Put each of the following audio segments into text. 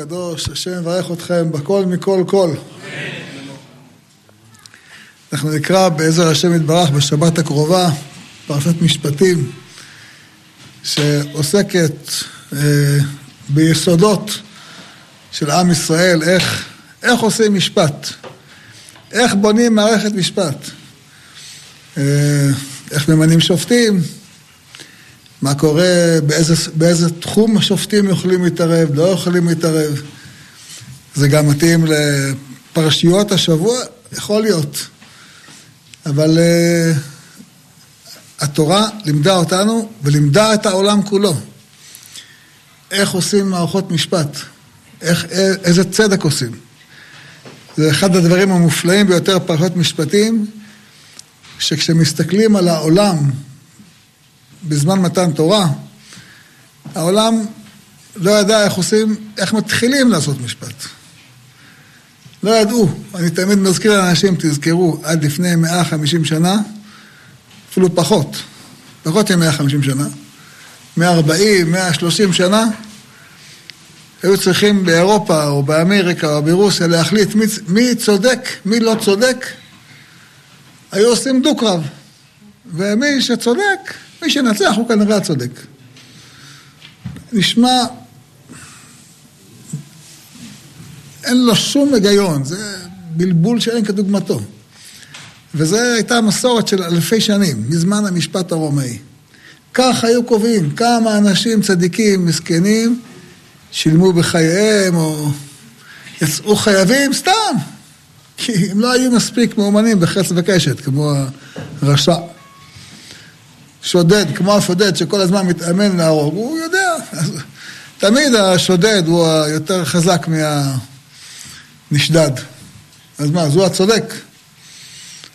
הקדוש, השם יברך אתכם בכל מכל כל. אנחנו נקרא בעזר השם יתברך בשבת הקרובה, פרשת משפטים, שעוסקת אה, ביסודות של עם ישראל, איך, איך עושים משפט, איך בונים מערכת משפט, אה, איך ממנים שופטים, מה קורה, באיזה, באיזה תחום השופטים יכולים להתערב, לא יכולים להתערב. זה גם מתאים לפרשיות השבוע, יכול להיות. אבל uh, התורה לימדה אותנו ולימדה את העולם כולו. איך עושים מערכות משפט, איך, איזה צדק עושים. זה אחד הדברים המופלאים ביותר פרשת משפטים, שכשמסתכלים על העולם בזמן מתן תורה, העולם לא ידע איך עושים, איך מתחילים לעשות משפט. לא ידעו. אני תמיד מזכיר לאנשים, תזכרו, עד לפני 150 שנה, אפילו פחות, פחות מ-150 שנה, 140, 130 שנה, היו צריכים באירופה או באמריקה או ברוסיה להחליט מי, מי צודק, מי לא צודק, היו עושים דו-קרב. ומי שצודק, מי שנצח הוא כנראה הצודק. נשמע, אין לו שום היגיון, זה בלבול שאין כדוגמתו. וזו הייתה מסורת של אלפי שנים, מזמן המשפט הרומאי. כך היו קובעים כמה אנשים צדיקים, מסכנים, שילמו בחייהם או יצאו חייבים סתם, כי הם לא היו מספיק מאומנים בחץ וקשת, כמו הרשע. שודד, כמו השודד שכל הזמן מתאמן להרוג, הוא יודע. תמיד השודד הוא היותר חזק מהנשדד. אז מה, אז הוא הצודק.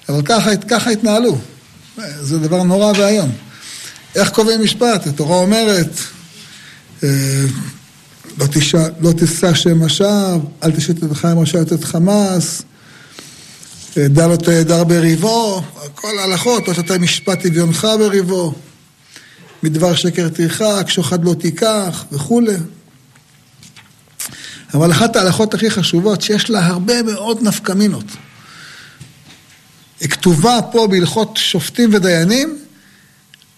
אבל ככה, ככה התנהלו. זה דבר נורא ואיום. איך קובעים משפט? התורה אומרת, אה, לא, תשע, לא תישא שם השווא, אל תשת את חיים רשעת את חמאס. דע לא תהדר בריבו, כל ההלכות, לא תתה משפט אביונך בריבו, מדבר שקר תרחק, שוחד לא תיקח וכולי. אבל אחת ההלכות הכי חשובות, שיש לה הרבה מאוד נפקמינות. היא כתובה פה בהלכות שופטים ודיינים,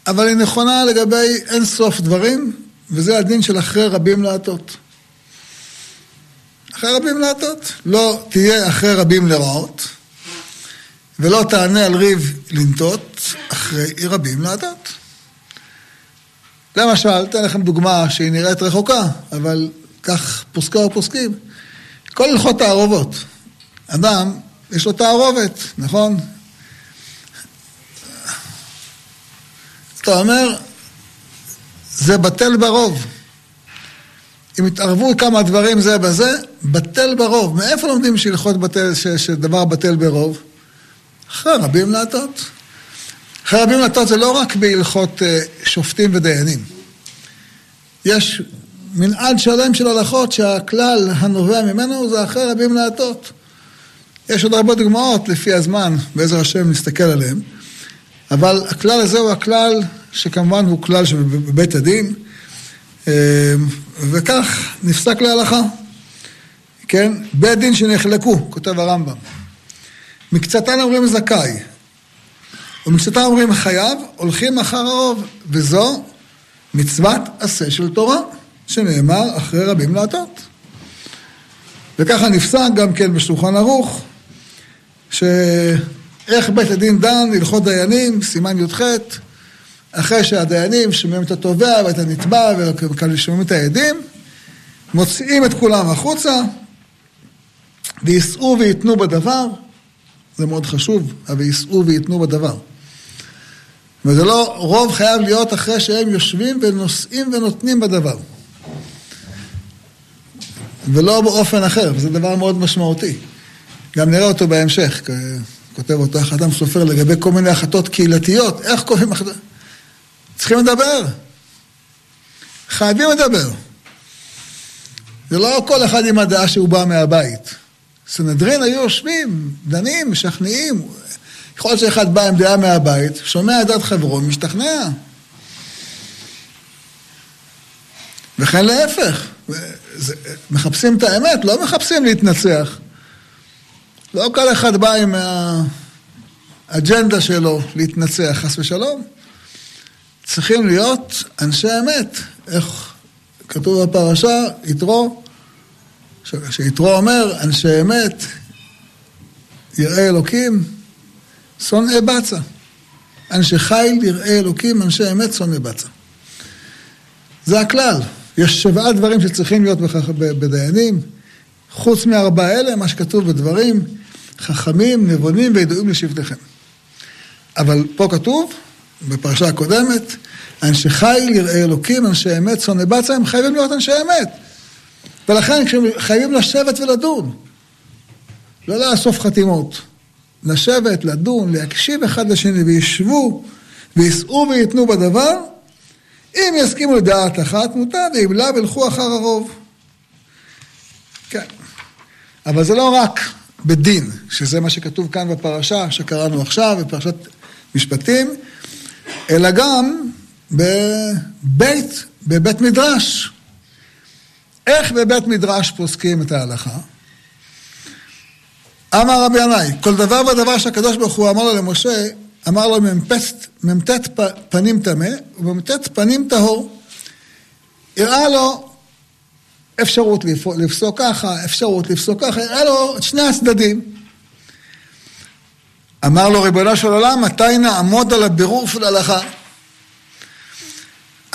אבל היא נכונה לגבי אין סוף דברים, וזה הדין של אחרי רבים להטות. אחרי רבים להטות. לא תהיה אחרי רבים לרעות, ולא תענה על ריב לנטות אחרי רבים לעדות. למשל, אתן לכם דוגמה שהיא נראית רחוקה, אבל כך פוסקי ופוסקים. כל הלכות תערובות. אדם, יש לו תערובת, נכון? אתה אומר, זה בטל ברוב. אם יתערבו כמה דברים זה בזה, בטל ברוב. מאיפה לומדים שהלכות בטל, שדבר בטל ברוב? אחרי רבים להטות. אחרי רבים להטות זה לא רק בהלכות אה, שופטים ודיינים. יש מנעד שלם של הלכות שהכלל הנובע ממנו זה אחרי רבים להטות. יש עוד הרבה דוגמאות לפי הזמן, בעזר השם נסתכל עליהן, אבל הכלל הזה הוא הכלל שכמובן הוא כלל שבבית הדין, אה, וכך נפסק להלכה. כן? בית דין שנחלקו, כותב הרמב"ם. מקצתן אומרים זכאי, ומקצתן אומרים חייב, הולכים אחר הרוב, וזו מצוות עשה של תורה, שנאמר אחרי רבים להטות. וככה נפסק גם כן בשולחן ערוך, שאיך בית הדין דן, הלכות דיינים, סימן י"ח, אחרי שהדיינים שומעים את התובע ואת הנתבע ושומעים את העדים, מוציאים את כולם החוצה, ויישאו וייתנו בדבר, זה מאוד חשוב, אבל יישאו וייתנו בדבר. וזה לא, רוב חייב להיות אחרי שהם יושבים ונושאים ונותנים בדבר. ולא באופן אחר, וזה דבר מאוד משמעותי. גם נראה אותו בהמשך, כותב אותו אדם סופר לגבי כל מיני החלטות קהילתיות, איך קובעים החלטות? צריכים לדבר. חייבים לדבר. זה לא כל אחד עם הדעה שהוא בא מהבית. סנהדרין היו יושבים, דנים, משכנעים. יכול להיות שאחד בא עם דעה מהבית, שומע את דת חברו, משתכנע. וכן להפך. מחפשים את האמת, לא מחפשים להתנצח. לא כל אחד בא עם האג'נדה שלו להתנצח, חס ושלום. צריכים להיות אנשי אמת. איך כתוב בפרשה, יתרו, שיתרו אומר, אנשי אמת, יראי אלוקים, שונאי בצע. אנשי חיל, יראי אלוקים, אנשי אמת, שונאי בצע. זה הכלל. יש שבעה דברים שצריכים להיות בדיינים. חוץ מארבעה אלה, מה שכתוב בדברים, חכמים, נבונים וידועים לשבטיכם. אבל פה כתוב, בפרשה הקודמת, אנשי חיל, יראי אלוקים, אנשי אמת, שונאי בצע, הם חייבים להיות אנשי אמת. ולכן כשהם חייבים לשבת ולדון, לא לאסוף חתימות. לשבת, לדון, להקשיב אחד לשני, וישבו, ויישאו וייתנו בדבר, אם יסכימו לדעת אחת, מותר, ואם לאו, ילכו אחר הרוב. כן. אבל זה לא רק בדין, שזה מה שכתוב כאן בפרשה שקראנו עכשיו, בפרשת משפטים, אלא גם בבית, בבית מדרש. איך בבית מדרש פוסקים את ההלכה? אמר רבי ינאי, כל דבר ודבר שהקדוש ברוך הוא אמר לו למשה, אמר לו מ"ט פנים טמא ומ"ט פנים טהור. הראה לו אפשרות לפסוק ככה, אפשרות לפסוק ככה, הראה לו את שני הצדדים. אמר לו ריבונו של עולם, מתי נעמוד על הבירור של ההלכה?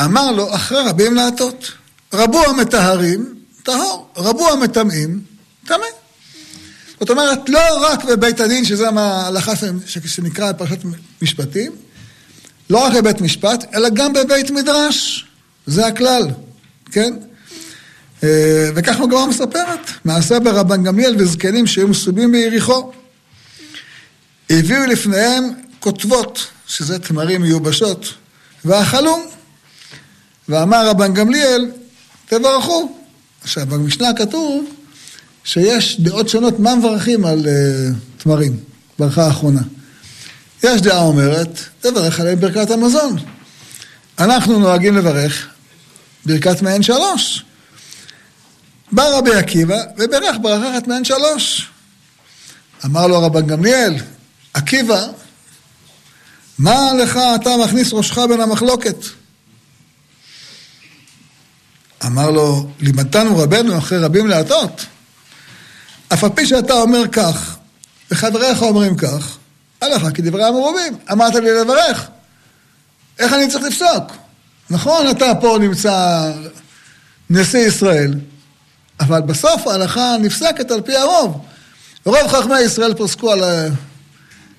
אמר לו, אחרי רבים להטות. רבו המטהרים, טהור, רבו המטמאים, טמא. זאת אומרת, לא רק בבית הדין, שזה ההלכה שנקרא פרשת משפטים, לא רק בבית משפט, אלא גם בבית מדרש. זה הכלל, כן? אה, וכך הגמרא מספרת, מעשה ברבן גמליאל וזקנים שהיו מסובים ביריחו. הביאו לפניהם כותבות, שזה תמרים מיובשות, ואכלו. ואמר רבן גמליאל, תברכו. עכשיו, במשנה כתוב שיש דעות שונות מה מברכים על uh, תמרים, ברכה האחרונה. יש דעה אומרת, תברך עליהם ברכת המזון. אנחנו נוהגים לברך ברכת מעין שלוש. בא רבי עקיבא וברך ברכת מעין שלוש. אמר לו רבן גמליאל, עקיבא, מה לך אתה מכניס ראשך בין המחלוקת? אמר לו, לימדתנו רבנו אחרי רבים להטות. אף על פי שאתה אומר כך, וחבריך אומרים כך, עליך כדברי המרובים. אמרת לי לברך. איך אני צריך לפסוק? נכון, אתה פה נמצא נשיא ישראל, אבל בסוף ההלכה נפסקת על פי הרוב. רוב חכמי ישראל פוסקו על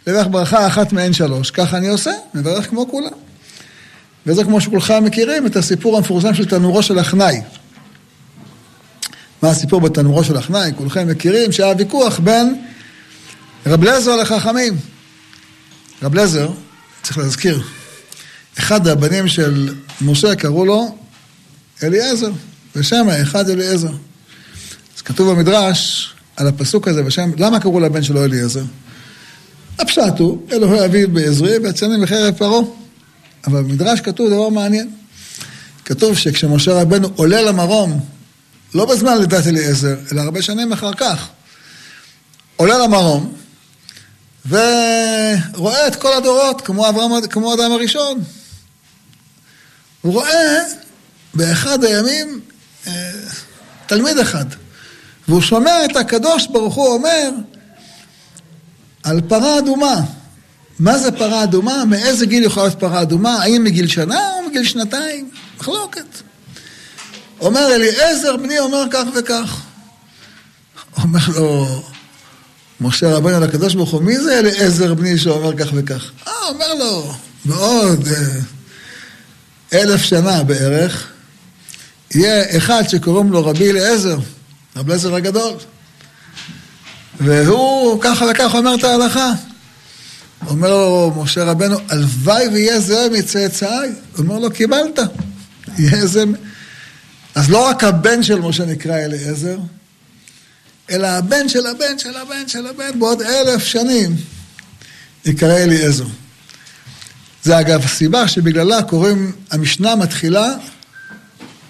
לברך ברכה אחת מעין שלוש. ככה אני עושה, מברך כמו כולם. וזה כמו שכולכם מכירים, את הסיפור המפורסם של תנורו של אחנאי. מה הסיפור בתנורו של אחנאי? כולכם מכירים שהיה ויכוח בין רב לזר לחכמים. רב לזר, צריך להזכיר, אחד הבנים של משה קראו לו אליעזר, ושם האחד אליעזר. אז כתוב במדרש על הפסוק הזה, ושם, למה קראו לבן שלו אליעזר? הפשט הוא, אלוהי אביו בעזרי ויצאני בחרב פרעה. אבל במדרש כתוב דבר מעניין. כתוב שכשמשה רבנו עולה למרום, לא בזמן לידת אליעזר, אלא הרבה שנים אחר כך, עולה למרום, ורואה את כל הדורות, כמו, אברהם, כמו אדם הראשון. הוא רואה באחד הימים אה, תלמיד אחד, והוא שומע את הקדוש ברוך הוא אומר על פרה אדומה. מה זה פרה אדומה? מאיזה גיל יכולה להיות פרה אדומה? האם מגיל שנה או מגיל שנתיים? מחלוקת. אומר אליעזר, בני אומר כך וכך. אומר לו משה רבנו לקדוש ברוך הוא, מי זה אליעזר בני שאומר כך וכך? אה, אומר לו, בעוד אה, אלף שנה בערך, יהיה אחד שקוראים לו רבי אליעזר, רבי אליעזר הגדול. והוא ככה וככה אומר את ההלכה. אומר לו משה רבנו, הלוואי ויהיה זה מצאצאי. הוא אומר לו, קיבלת. יהיה זה... אז לא רק הבן של משה נקרא אליעזר, אלא הבן של הבן של הבן של הבן בעוד אלף שנים יקרא אליעזר. זה אגב הסיבה שבגללה קוראים, המשנה מתחילה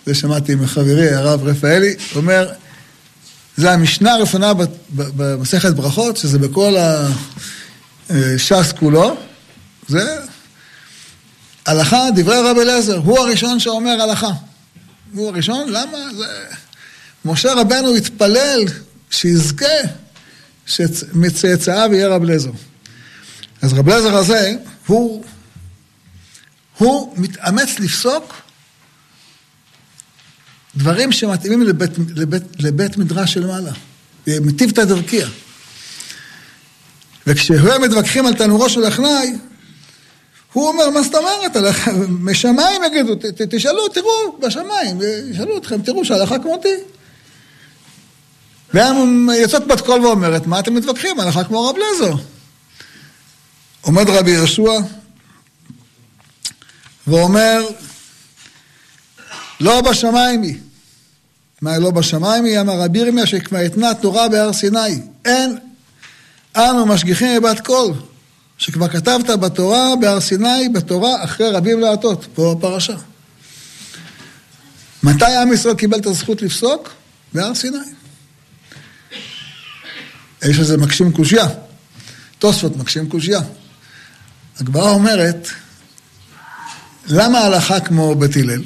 זה שמעתי מחברי הרב רפאלי, אומר, זה המשנה הראשונה במסכת ברכות, שזה בכל הש"ס כולו, זה הלכה, דברי רב אליעזר, הוא הראשון שאומר הלכה. הוא הראשון, למה? זה... משה רבנו התפלל שיזכה שמצאצאיו יהיה רב אליעזר. אז רב אליעזר הזה, הוא, הוא מתאמץ לפסוק דברים שמתאימים לבית, לבית, לבית מדרש של מעלה. מטיבתא דרכיה. וכשהם מתווכחים על תנורו של אחנאי, הוא אומר, מה זאת אומרת? משמיים יגידו, תשאלו, תראו, בשמיים, ישאלו אתכם, תראו שהלכה כמותי. והם יוצאת בת קול ואומרת, מה אתם מתווכחים? הלכה כמו רב לזו. עומד רבי יהושע ואומר, לא בשמיים היא. מה לא בשמיים היא? אמר רבי ירמיה שכבר התנה תורה בהר סיני. אין אנו משגיחים מבת קול. שכבר כתבת בתורה, בהר סיני, בתורה, אחרי רבים להטות, פה בפרשה. מתי עם ישראל קיבל את הזכות לפסוק? בהר סיני. האיש הזה מקשים קושייה. תוספות מקשים קושייה. הגמרא אומרת, למה הלכה כמו בית הלל?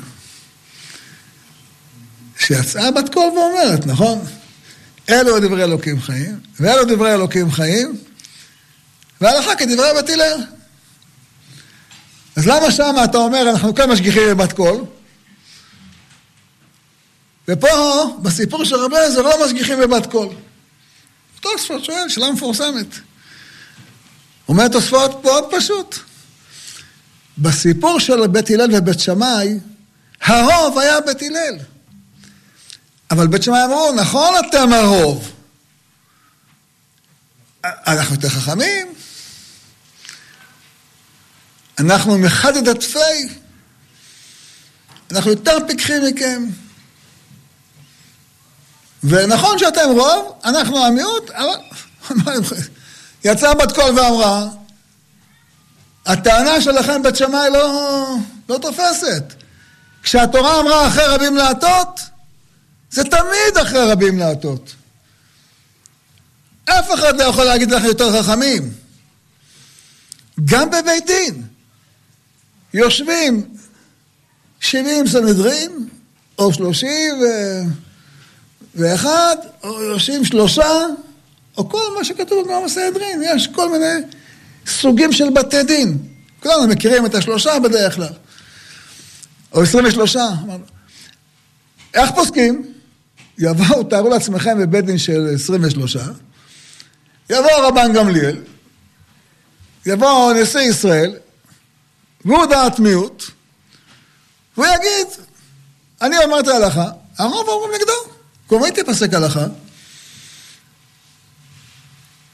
שיצאה בת קול ואומרת, נכון? אלו דברי אלוקים חיים, ואלו דברי אלוקים חיים, והלכה כדברי בת הלל. אז למה שם אתה אומר, אנחנו כן משגיחים בבת קול, ופה, בסיפור של רבי אליעזר, לא משגיחים בבת קול. תוספות שואל, שאלה מפורסמת. אומר תוספות מאוד פשוט. בסיפור של בית הלל ובית שמאי, הרוב היה בית הלל. אבל בית שמאי אמרו, נכון אתם הרוב. אנחנו יותר חכמים, אנחנו מחדד עטפי, אנחנו יותר פיקחים מכם. ונכון שאתם רוב, אנחנו המיעוט, אבל יצאה בת קול ואמרה, הטענה שלכם בית שמאי לא, לא תופסת. כשהתורה אמרה אחרי רבים להטות, זה תמיד אחרי רבים להטות. אף אחד לא יכול להגיד לך יותר חכמים. גם בבית דין. יושבים 70 סנהדרין, או 31, או יושבים שלושה, או כל מה שכתוב בגמרא בסנהדרין, יש כל מיני סוגים של בתי דין. כולנו מכירים את השלושה בדרך כלל. או 23. איך פוסקים? יבואו, תארו לעצמכם בבית דין של 23, יבוא רבן גמליאל, יבוא נשיא ישראל, והוא דעת מיעוט, והוא יגיד, אני אומר את ההלכה, הרוב אומרים נגדו, קוראים היא תפסק הלכה.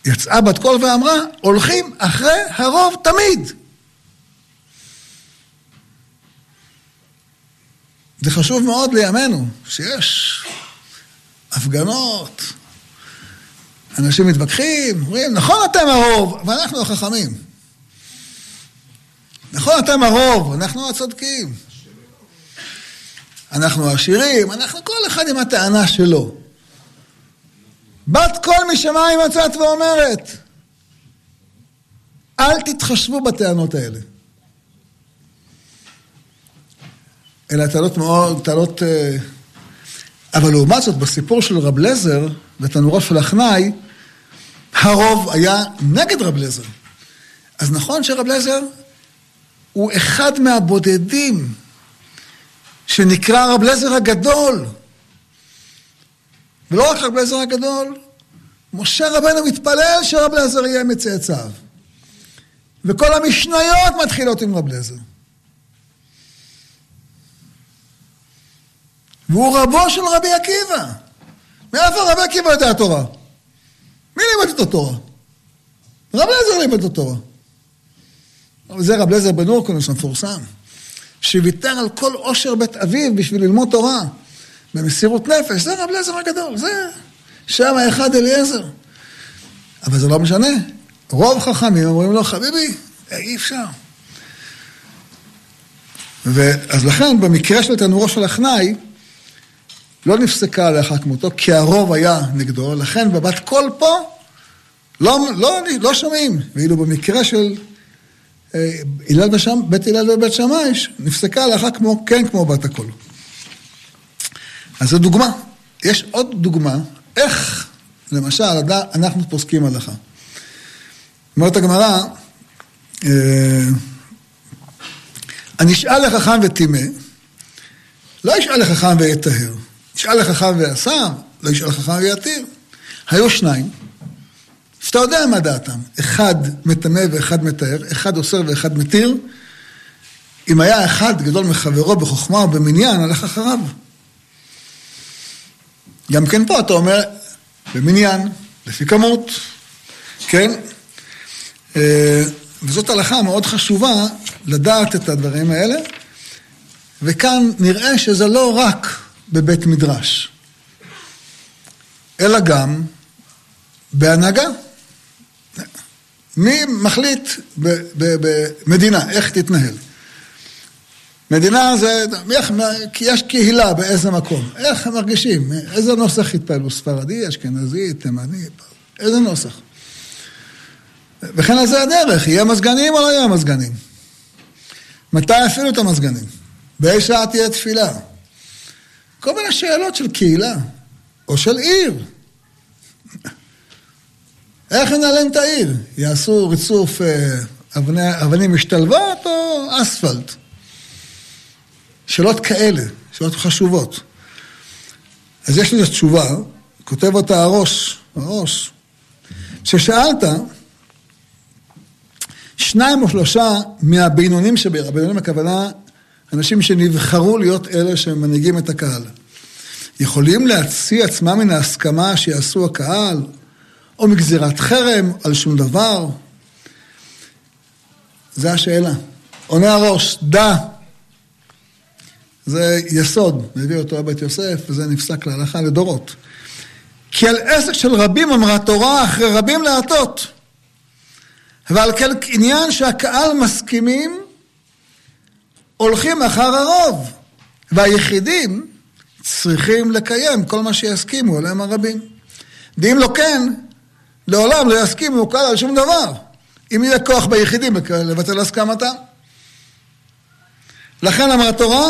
יצאה בת קול ואמרה, הולכים אחרי הרוב תמיד. זה חשוב מאוד לימינו, שיש הפגנות, אנשים מתווכחים, אומרים, נכון אתם הרוב, אבל אנחנו החכמים. נכון, אתם הרוב, אנחנו הצודקים. אנחנו עשירים, אנחנו כל אחד עם הטענה שלו. בת קול משמיים יוצאת ואומרת, אל תתחשבו בטענות האלה. אלה טענות מאוד, טענות... אה, אבל לעומת זאת, בסיפור של רב לזר, בתנורו של אחנאי, הרוב היה נגד רב לזר. אז נכון שרב לזר הוא אחד מהבודדים שנקרא רב לזר הגדול. ולא רק רב לזר הגדול, משה רבנו מתפלל שרב לזר יהיה מצאצאיו. וכל המשניות מתחילות עם רב לזר. והוא רבו של רבי עקיבא. מאיפה רבי עקיבא יודע תורה? מי לימד את התורה? רב לזר לימד את התורה. זה רב לזר בן אורקונוס המפורסם, שוויתר על כל עושר בית אביו בשביל ללמוד תורה, במסירות נפש, זה רב לזר הגדול, זה שם האחד אליעזר. אבל זה לא משנה, רוב חכמים אומרים לו, חביבי, אי אפשר. ואז לכן, במקרה של תנורו של אחנאי, לא נפסקה לאחר כמותו, כי הרוב היה נגדו, לכן בבת קול פה לא, לא, לא שומעים. ואילו במקרה של אה, הלל ושם, בית הלל ובית שמאי, נפסקה לאחר כמו, כן כמו בת הקול. אז זו דוגמה. יש עוד דוגמה, איך, למשל, אנחנו פוסקים הלכה. אומרת הגמרא, אה, אני אשאל לחכם וטימא, לא ישאל לחכם ויטהר, ישאל לחכם ואסר, לא ישאל לחכם ויתיר. היו שניים, שאתה יודע מה דעתם, אחד מטמא ואחד מטהר, אחד אוסר ואחד מתיר. אם היה אחד גדול מחברו בחוכמה או במניין, הלך אחריו. גם כן פה אתה אומר, במניין, לפי כמות, כן? אה, וזאת הלכה מאוד חשובה לדעת את הדברים האלה, וכאן נראה שזה לא רק בבית מדרש, אלא גם בהנהגה. מי מחליט במדינה, איך תתנהל? מדינה זה, איך, יש קהילה באיזה מקום, איך הם מרגישים, איזה נוסח יתפעלו, ספרדי, אשכנזי, תימני, איזה נוסח. וכן על זה הדרך, יהיה מזגנים או לא יהיה מזגנים? מתי יפעילו את המזגנים? באיזה שעה תהיה תפילה? כל מיני שאלות של קהילה, או של עיר. איך ינהלם את העיר? יעשו ריצוף אה, אבני, אבנים משתלבות או אספלט? שאלות כאלה, שאלות חשובות. אז יש לזה תשובה, כותב אותה הראש, הראש. כששאלת, שניים או שלושה מהבינונים שבעיר, הבינונים הכוונה, אנשים שנבחרו להיות אלה שמנהיגים את הקהל. יכולים להציע עצמם מן ההסכמה שיעשו הקהל, או מגזירת חרם על שום דבר? זה השאלה. עונה הראש, דע. זה יסוד, מביא אותו לבית יוסף, וזה נפסק להלכה לדורות. כי על עסק של רבים אמרה תורה, אחרי רבים להטות. ועל כן עניין שהקהל מסכימים, הולכים אחר הרוב. והיחידים צריכים לקיים כל מה שיסכימו עליהם הרבים. ואם לא כן, לעולם לא יסכימו כלל על שום דבר. אם יהיה כוח ביחידים לבטל הסכמתם. לכן אמרה התורה,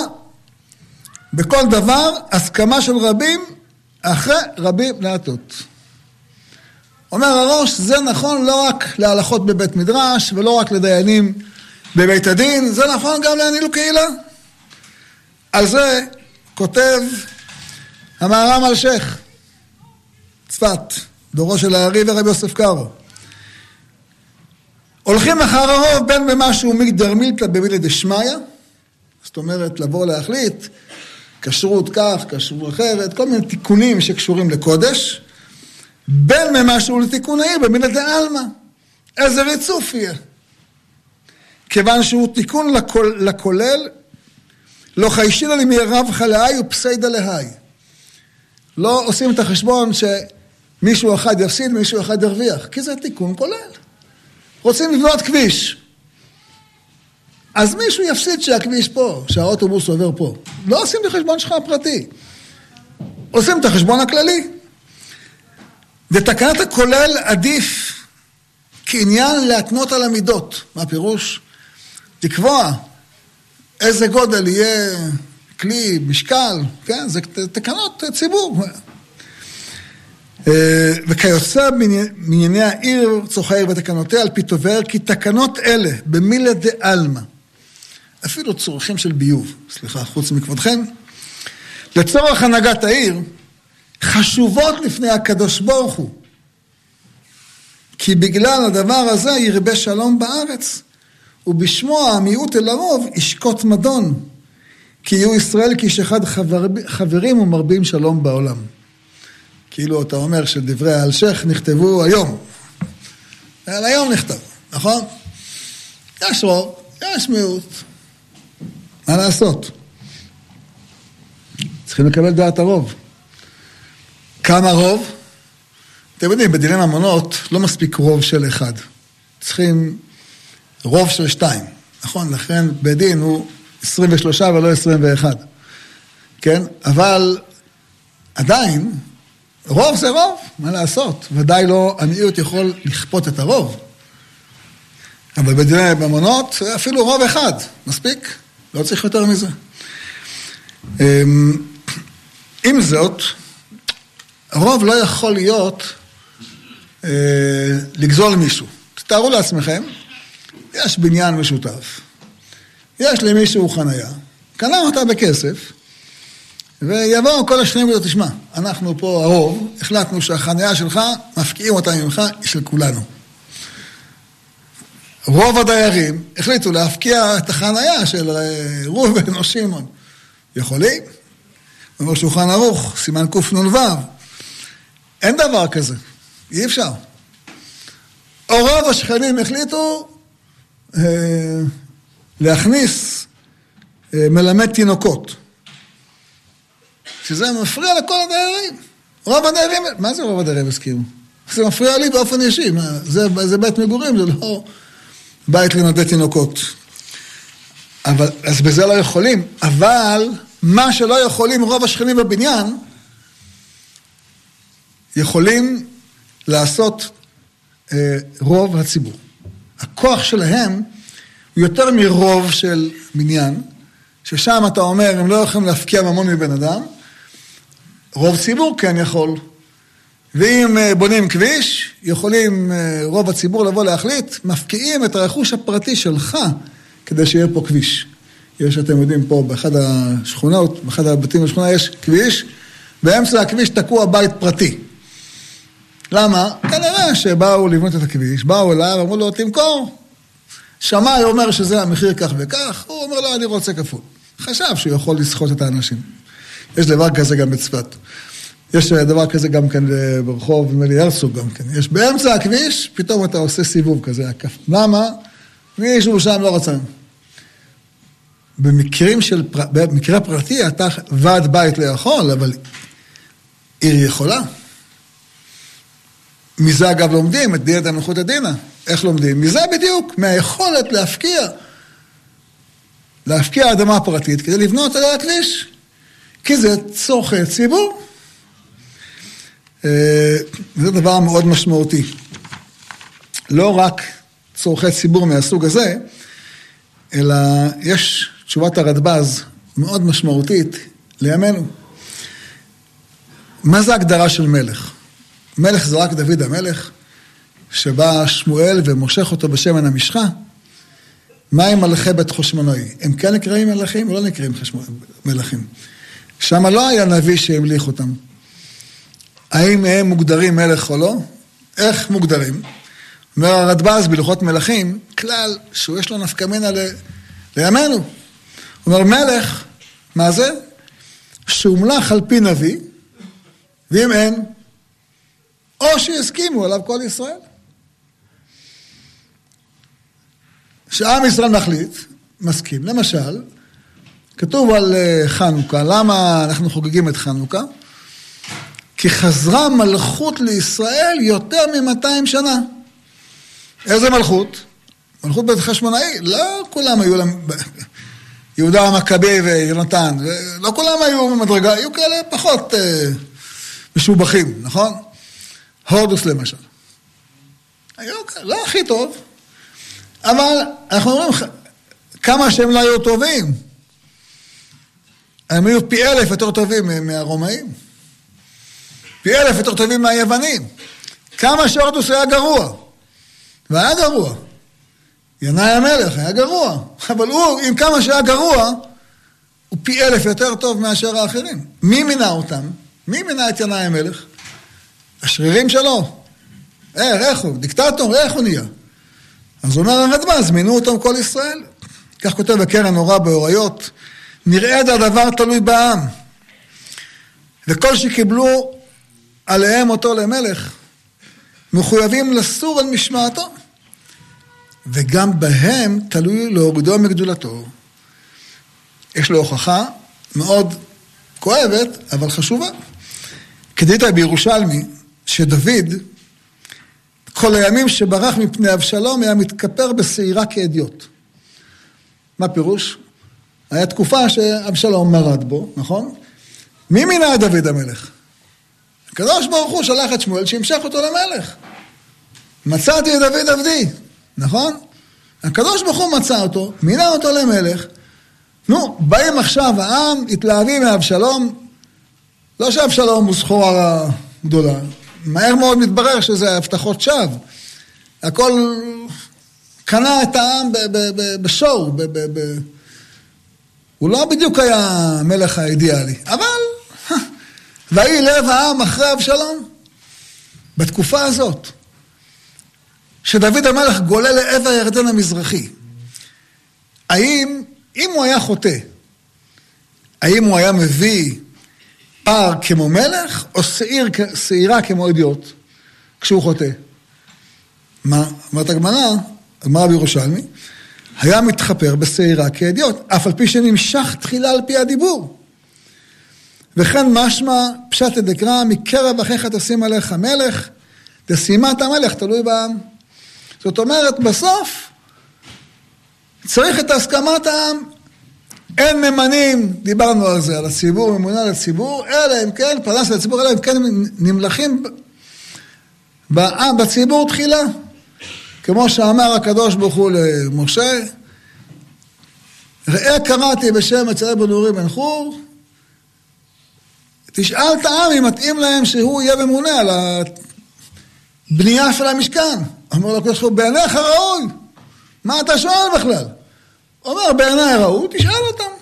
בכל דבר הסכמה של רבים אחרי רבים להטות. אומר הראש, זה נכון לא רק להלכות בבית מדרש ולא רק לדיינים בבית הדין, זה נכון גם להניל קהילה. על זה כותב המהר"ם אלשיך, צפת, דורו של הארי ורבי יוסף קארו. הולכים אחר הרוב בין במשהו מילתא במילי דשמיא, זאת אומרת לבוא להחליט, כשרות כך, כשרות אחרת, כל מיני תיקונים שקשורים לקודש, בין ממשהו לתיקון העיר במילי דעלמא. איזה ריצוף יהיה. כיוון שהוא תיקון לכול, לכולל, לא חיישינא לי מירב חלאי ופסיידא להי. לא עושים את החשבון שמישהו אחד יפסיד, מישהו אחד ירוויח, כי זה תיקון כולל. רוצים לבנות כביש. אז מישהו יפסיד שהכביש פה, שהאוטובוס עובר פה. לא עושים את החשבון שלך הפרטי. עושים את החשבון הכללי. ותקנת הכולל עדיף כעניין להתנות על המידות. מה הפירוש? לקבוע איזה גודל יהיה כלי, משקל, כן? זה תקנות ציבור. אה, וכיוצא מענייני העיר צורכי העיר ותקנותיה על פי תובער כי תקנות אלה במילה עלמא אפילו צורכים של ביוב, סליחה, חוץ מכבודכם, לצורך הנהגת העיר חשובות לפני הקדוש ברוך הוא כי בגלל הדבר הזה ירבה שלום בארץ ובשמו המיעוט אל הרוב ישקוט מדון כי יהיו ישראל כאיש אחד חבר, חברים ומרבים שלום בעולם. כאילו אתה אומר שדברי האלשך נכתבו היום. על היום נכתב, נכון? יש רוב, יש מיעוט. מה לעשות? צריכים לקבל דעת הרוב. כמה רוב? אתם יודעים, בדיני ממונות לא מספיק רוב של אחד. צריכים רוב של שתיים, נכון? לכן בית דין הוא 23 ולא 21, כן? אבל עדיין, רוב זה רוב, מה לעשות? ודאי לא המיעוט יכול לכפות את הרוב. אבל בדיני ממונות, אפילו רוב אחד, מספיק, לא צריך יותר מזה. אמ, עם זאת, הרוב לא יכול להיות אה, לגזול מישהו. תתארו לעצמכם, יש בניין משותף, יש למישהו חנייה, קנה אותה בכסף, ויבואו כל השניים ויגידו, תשמע, אנחנו פה הרוב, החלטנו שהחניה שלך, מפקיעים אותה ממך, היא של כולנו. רוב הדיירים החליטו להפקיע את החניה של אה, ראובן או שמעון. יכולים? אומר שולחן ערוך, סימן קנ"ו. אין דבר כזה, אי אפשר. או רוב השכנים החליטו להכניס אה, מלמד תינוקות. שזה מפריע לכל הדיירים. רוב הדיירים, מה זה רוב הדיירים הסכימו? זה מפריע לי באופן אישי, זה, זה בית מגורים, זה לא בית לנדד תינוקות. אבל, אז בזה לא יכולים, אבל מה שלא יכולים רוב השכנים בבניין, יכולים לעשות אה, רוב הציבור. הכוח שלהם הוא יותר מרוב של בניין, ששם אתה אומר, הם לא יכולים להפקיע ממון מבן אדם, רוב ציבור כן יכול. ואם אה, בונים כביש, יכולים אה, רוב הציבור לבוא להחליט, מפקיעים את הרכוש הפרטי שלך כדי שיהיה פה כביש. יש, אתם יודעים, פה באחד השכונות, באחד הבתים בשכונה יש כביש, באמצע הכביש תקוע בית פרטי. למה? כנראה שבאו לבנות את הכביש, באו אליו, אמרו לו, תמכור. שמאי אומר שזה המחיר כך וכך, הוא אומר לו, אני רוצה כפול. חשב שהוא יכול לסחוט את האנשים. יש דבר כזה גם בצפת. יש דבר כזה גם כן ברחוב, נדמה לי הרצוג גם כן. יש באמצע הכביש, פתאום אתה עושה סיבוב כזה. למה? מישהו שם לא רצה. במקרים של, במקרה פרטי אתה ועד בית לא יכול, אבל עיר יכולה. מזה אגב לומדים את דינת המלכות הדינה. איך לומדים? מזה בדיוק, מהיכולת להפקיע. להפקיע אדמה פרטית כדי לבנות עליה כביש. כי זה צורכי ציבור. אה, זה דבר מאוד משמעותי. לא רק צורכי ציבור מהסוג הזה, אלא יש תשובת הרדב"ז מאוד משמעותית לימינו. מה זה הגדרה של מלך? מלך זה רק דוד המלך, שבא שמואל ומושך אותו בשמן המשחה. מה עם מלכי בית חשמונאי? הם כן נקראים מלכים או לא נקראים מלכים? שם לא היה נביא שהמליך אותם. האם הם מוגדרים מלך או לא? איך מוגדרים? אומר הרדב"ז בהלכות מלכים, כלל שהוא יש לו נפקא מינה ל... לימינו. אומר מלך, מה זה? שהומלך על פי נביא, ואם אין, או שהסכימו עליו כל ישראל. שעם ישראל מחליט, מסכים. למשל, כתוב על אה, חנוכה, למה אנחנו חוגגים את חנוכה? כי חזרה מלכות לישראל יותר מ-200 שנה. איזה מלכות? מלכות בית חשמונאי, לא כולם היו להם... יהודה המכבי ויונתן, לא כולם היו במדרגה, היו כאלה פחות אה, משובחים, נכון? הורדוס למשל. כאלה, לא הכי טוב, אבל אנחנו אומרים, כמה שהם לא היו טובים, הם היו פי אלף יותר טובים מהרומאים. פי אלף יותר טובים מהיוונים. כמה שהורדוס היה גרוע. והיה גרוע. ינאי המלך היה גרוע. אבל הוא, עם כמה שהיה גרוע, הוא פי אלף יותר טוב מאשר האחרים. מי מינה אותם? מי מינה את ינאי המלך? השרירים שלו. איך, איך הוא? דיקטטור, איך הוא נהיה? אז אומר הרדב"ז, מינו אותם כל ישראל. כך כותב הקרן נורא באוריות, נראה הדבר תלוי בעם. וכל שקיבלו עליהם אותו למלך, מחויבים לסור על משמעתו. וגם בהם תלוי להורידו מגדולתו. יש לו הוכחה מאוד כואבת, אבל חשובה. כדאית בירושלמי, שדוד, כל הימים שברח מפני אבשלום, היה מתכפר בשעירה כאדיוט. מה פירוש? היה תקופה שאבשלום מרד בו, נכון? מי מינה את דוד המלך? הקדוש ברוך הוא שלח את שמואל שימשך אותו למלך. מצאתי את דוד עבדי, נכון? הקדוש ברוך הוא מצא אותו, מינה אותו למלך. נו, באים עכשיו העם, התלהבים מאבשלום, לא שאבשלום הוא סחורה גדולה, מהר מאוד מתברר שזה הבטחות שווא. הכל קנה את העם בשואו, הוא לא בדיוק היה המלך האידיאלי, אבל ויהי לב העם אחרי אבשלום. בתקופה הזאת, שדוד המלך גולה לעבר הירדן המזרחי, האם, אם הוא היה חוטא, האם הוא היה מביא פר כמו מלך, או שעיר, שעירה כמו אידיוט, כשהוא חוטא? מה? אומרת הגמרא, הגמרא בירושלמי, היה מתחפר בשעירה כאדיוט, אף על פי שנמשך תחילה על פי הדיבור. וכן משמע פשט דקרא מקרב אחיך תשים עליך מלך, דשימת המלך תלוי בעם. זאת אומרת, בסוף צריך את הסכמת העם. אין ממנים, דיברנו על זה, על הציבור, ממונה על הציבור, אלא אם כן, פרנס על הציבור, אלא אם כן נמלכים בעם, בציבור תחילה. כמו שאמר הקדוש ברוך הוא למשה, ראה קראתי בשם מצעי בנורי בן חור, תשאל את העם אם מתאים להם שהוא יהיה ממונה על הבנייה של המשכן. אומר לו הקדוש ברוך הוא, בעיניך ראוי, מה אתה שואל בכלל? אומר, בעיניי ראוי, תשאל אותם.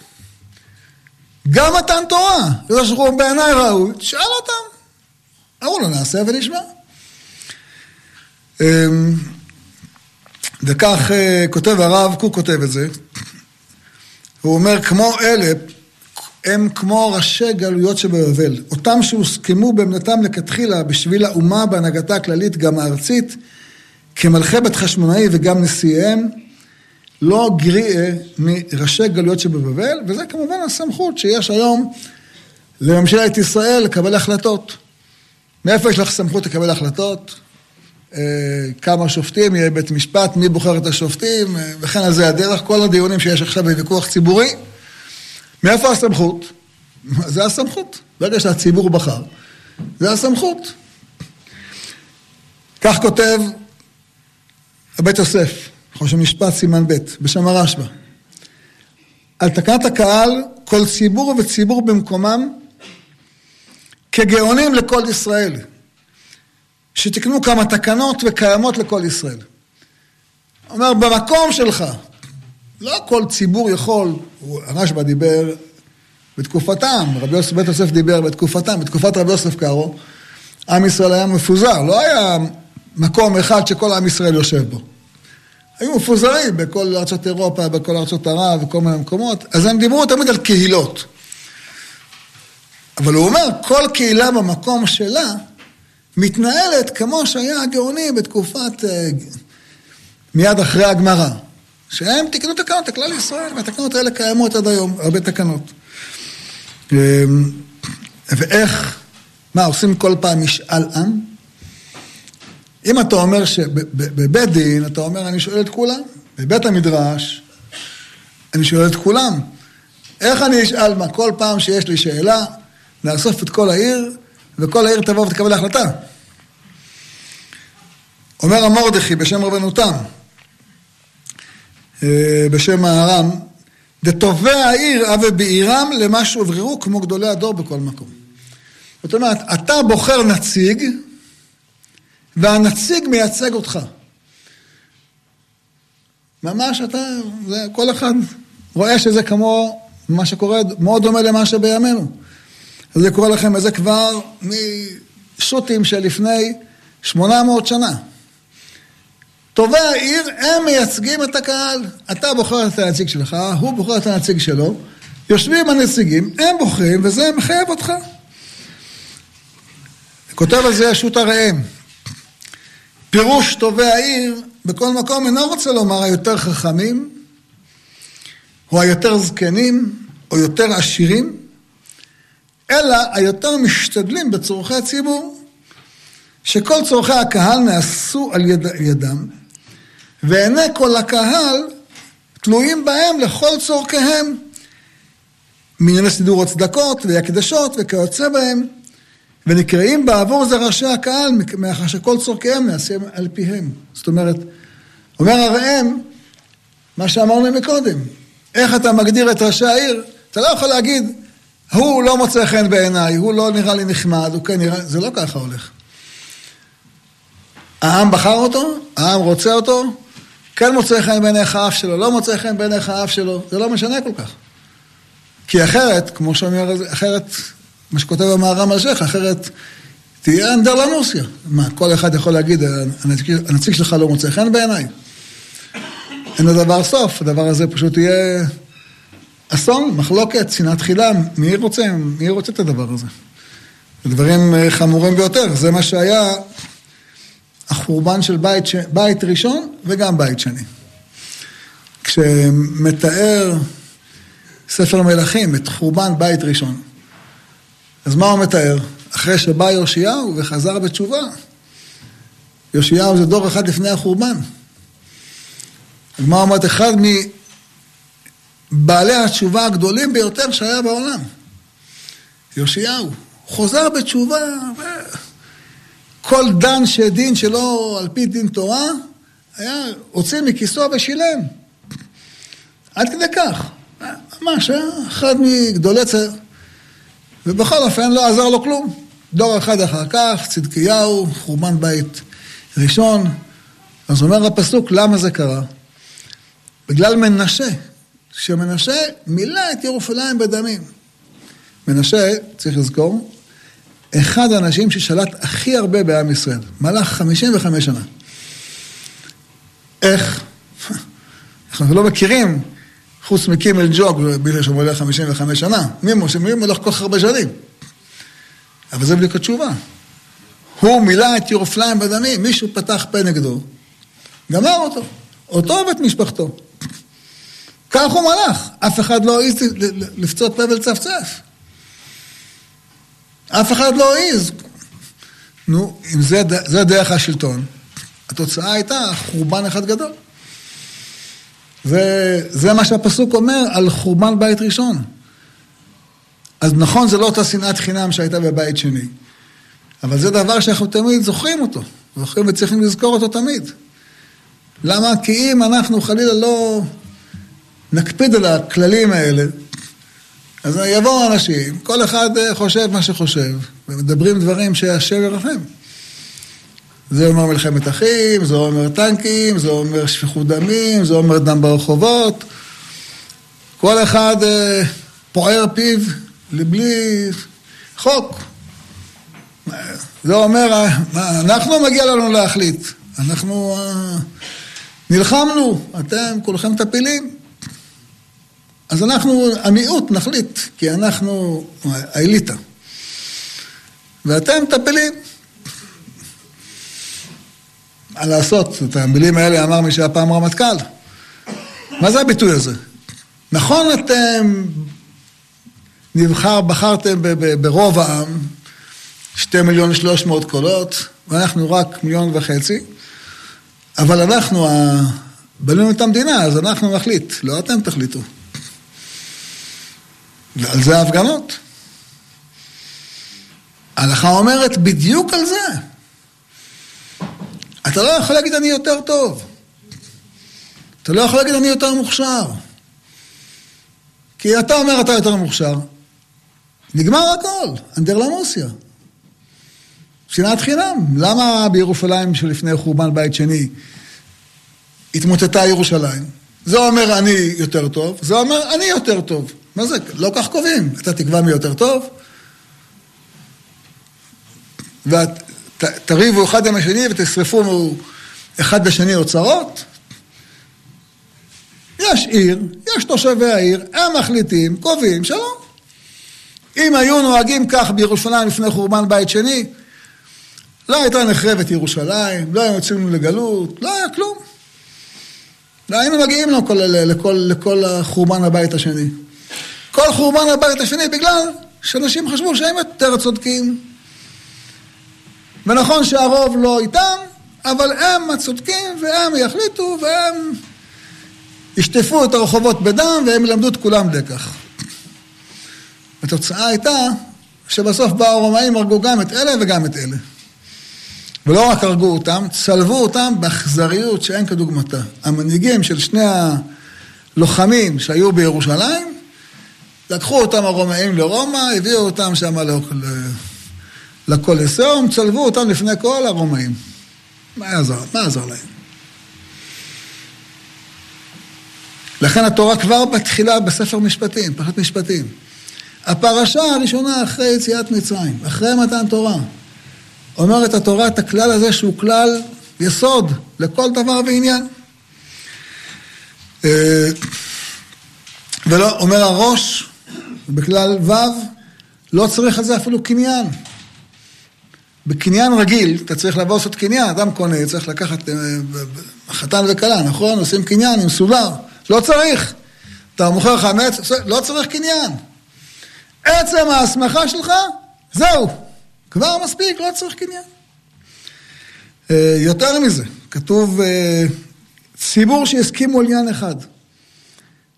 גם מתן תורה, הקדוש ברוך בעיניי ראוי, תשאל אותם. אמרו לו, נעשה ונשמע. אמ, וכך אה, כותב הרב, הוא כותב את זה, הוא אומר, כמו אלה, הם כמו ראשי גלויות שבבבל, אותם שהוסכמו באמנתם לכתחילה בשביל האומה בהנהגתה הכללית, גם הארצית, כמלכי בית חשמונאי וגם נשיאיהם, לא גריעה מראשי גלויות שבבבל, וזה כמובן הסמכות שיש היום לממשלת ישראל לקבל החלטות. מאיפה יש לך סמכות לקבל החלטות? אה, כמה שופטים, יהיה בית משפט, מי בוחר את השופטים, אה, וכן על זה הדרך, כל הדיונים שיש עכשיו בוויכוח ציבורי. מאיפה הסמכות? זה הסמכות. ברגע שהציבור בחר, זה הסמכות. כך כותב הבית יוסף, חושב משפט סימן ב', בשם הרשב"א. על תקנת הקהל, כל ציבור וציבור במקומם, כגאונים לכל ישראל. שתקנו כמה תקנות וקיימות לכל ישראל. אומר, במקום שלך, לא כל ציבור יכול, הרשב"א דיבר בתקופתם, רבי יוסף בית יוסף דיבר בתקופתם, בתקופת רבי יוסף קארו, עם ישראל היה מפוזר, לא היה מקום אחד שכל עם ישראל יושב בו. היו מפוזרים בכל ארצות אירופה, בכל ארצות ערב, בכל מיני מקומות, אז הם דיברו תמיד על קהילות. אבל הוא אומר, כל קהילה במקום שלה, מתנהלת כמו שהיה הגאוני בתקופת, אה, מיד אחרי הגמרא. שהם תקנו תקנות לכלל ישראל, והתקנות האלה קיימות עד היום, הרבה תקנות. אמ, ואיך, מה, עושים כל פעם משאל עם? אם אתה אומר שבבית דין, אתה אומר, אני שואל את כולם, בבית המדרש, אני שואל את כולם. איך אני אשאל מה? כל פעם שיש לי שאלה, נאסוף את כל העיר, וכל העיר תבוא ותקבל החלטה. אומר המורדכי בשם רבנו תם, אה, בשם הארם, דטובי העיר אבי בעירם למה שהובררו כמו גדולי הדור בכל מקום. זאת אומרת, אתה בוחר נציג, והנציג מייצג אותך. ממש אתה, זה, כל אחד רואה שזה כמו מה שקורה, מאוד דומה למה שבימינו. זה קורה לכם, וזה כבר משו"תים שלפני 800 שנה. טובי העיר, הם מייצגים את הקהל. אתה בוחר את הנציג שלך, הוא בוחר את הנציג שלו, יושבים הנציגים, הם בוחרים, וזה מחייב אותך. כותב על זה שו"ת הראם. פירוש טובי העיר, בכל מקום אינו רוצה לומר היותר חכמים, או היותר זקנים, או יותר עשירים, אלא היותר משתדלים בצורכי הציבור, שכל צורכי הקהל נעשו על יד, ידם, ועיני כל הקהל תלויים בהם לכל צורכיהם, מענייני סידור הצדקות והקדשות וכיוצא בהם, ונקראים בעבור זה ראשי הקהל, מאחר שכל צורכיהם נעשים על פיהם. זאת אומרת, אומר הראם, מה שאמרנו מקודם, איך אתה מגדיר את ראשי העיר? אתה לא יכול להגיד, הוא לא מוצא חן בעיניי, הוא לא נראה לי נחמד, הוא כן נראה... זה לא ככה הולך. העם בחר אותו, העם רוצה אותו, כן מוצא חן בעיניך האף שלו, לא מוצא חן בעיניך האף שלו, זה לא משנה כל כך. כי אחרת, כמו שאומר, אחרת, מה שכותב המהר"ם אלשיך, אחרת תהיה אנדרלנוסיה. מה, כל אחד יכול להגיד, הנציג, שלך לא מוצא חן בעיניי? אין לדבר סוף, הדבר הזה פשוט יהיה אסון, מחלוקת, שנאת תחילה, מי רוצה, מי רוצה את הדבר הזה? זה דברים אה, חמורים ביותר, זה מה שהיה החורבן של בית, ש... בית ראשון וגם בית שני. כשמתאר ספר מלכים את חורבן בית ראשון, אז מה הוא מתאר? אחרי שבא יאשיהו וחזר בתשובה, יאשיהו זה דור אחד לפני החורבן. הגמרא אומרת, אחד מבעלי התשובה הגדולים ביותר שהיה בעולם. יאשיהו. חוזר בתשובה, כל דן שדין שלא על פי דין תורה, היה הוציא מכיסו ושילם. עד כדי כך. ממש, היה אחד מגדולי צער. ובכל אופן לא עזר לו כלום. דור אחד אחר כך, צדקיהו, חורבן בית ראשון. אז אומר הפסוק, למה זה קרה? בגלל מנשה, שמנשה מילא את ירושלים בדמים. מנשה, צריך לזכור, אחד האנשים ששלט הכי הרבה בעם ישראל, מלך 55 שנה. איך? אנחנו לא מכירים, חוץ מקימל ג'וג, בגלל שהוא מלך 55 שנה. מי משה? מי מלך כל כך הרבה שנים? אבל זה בדיוק התשובה. הוא מילא את ירופליים בדמים, מישהו פתח פה נגדו, גמר אותו. אותו ואת משפחתו. כך הוא מלך, אף אחד לא העז לפצות פה ולצפצף. אף אחד לא העז. נו, אם זה, זה דרך השלטון, התוצאה הייתה חורבן אחד גדול. וזה מה שהפסוק אומר על חורבן בית ראשון. אז נכון, זה לא אותה שנאת חינם שהייתה בבית שני, אבל זה דבר שאנחנו תמיד זוכרים אותו, זוכרים וצריכים לזכור אותו תמיד. למה? כי אם אנחנו חלילה לא נקפיד על הכללים האלה, אז יבואו אנשים, כל אחד חושב מה שחושב, ומדברים דברים שהשם ירחם. זה אומר מלחמת אחים, זה אומר טנקים, זה אומר שפיכות דמים, זה אומר דם ברחובות. כל אחד אה, פוער פיו לבלי חוק. זה אומר, אה, אנחנו מגיע לנו להחליט. אנחנו נלחמנו, אתם כולכם טפילים. אז אנחנו, המיעוט נחליט, כי אנחנו האליטה. ואתם מטפלים. מה לעשות, את המילים האלה אמר מי שהיה פעם רמטכ"ל. מה זה הביטוי הזה? נכון אתם נבחר, בחרתם ברוב העם, שתי מיליון שלוש מאות קולות, ואנחנו רק מיליון וחצי, אבל אנחנו, בנינו את המדינה, אז אנחנו נחליט, לא אתם תחליטו. ועל זה ההפגנות. ההלכה אומרת בדיוק על זה. אתה לא יכול להגיד אני יותר טוב. אתה לא יכול להגיד אני יותר מוכשר. כי אתה אומר אתה יותר מוכשר. נגמר הכל, אנדרלמוסיה. שנאת חינם. למה בירושלים שלפני חורבן בית שני התמוטטה ירושלים? זה אומר אני יותר טוב, זה אומר אני יותר טוב. מה זה? לא כך קובעים. אתה תקבע מי יותר טוב, ותריבו אחד עם השני ותשרפו אחד בשני אוצרות. יש עיר, יש תושבי העיר, הם מחליטים, קובעים, שלום. אם היו נוהגים כך בירושלים לפני חורבן בית שני, לא הייתה נחרבת ירושלים, לא היו יוצאים לגלות, לא היה כלום. לא היינו מגיעים לכל, לכל, לכל חורבן הבית השני. כל חורבן הבית השני בגלל שאנשים חשבו שהם יותר צודקים. ונכון שהרוב לא איתם, אבל הם הצודקים והם יחליטו והם ישטפו את הרחובות בדם והם ילמדו את כולם לקח. התוצאה הייתה שבסוף באו הרומאים, הרגו גם את אלה וגם את אלה. ולא רק הרגו אותם, צלבו אותם באכזריות שאין כדוגמתה. המנהיגים של שני הלוחמים שהיו בירושלים, לקחו אותם הרומאים לרומא, הביאו אותם שם לקולסיאום, צלבו אותם לפני כל הרומאים. מה יעזור? מה יעזור להם? לכן התורה כבר בתחילה בספר משפטים, פרשת משפטים. הפרשה הראשונה אחרי יציאת מצרים, אחרי מתן תורה. אומרת התורה את הכלל הזה שהוא כלל יסוד לכל דבר ועניין. אה, ולא, אומר הראש, בכלל ו', לא צריך על זה אפילו קניין. בקניין רגיל, אתה צריך לבוא לעשות קניין, אדם קונה, צריך לקחת אה, חתן וכלה, נכון? עושים קניין עם סודר. לא צריך. אתה מוכר חמץ, לא צריך קניין. עצם ההסמכה שלך, זהו. כבר מספיק, לא צריך קניין. אה, יותר מזה, כתוב אה, ציבור שהסכימו על עניין אחד,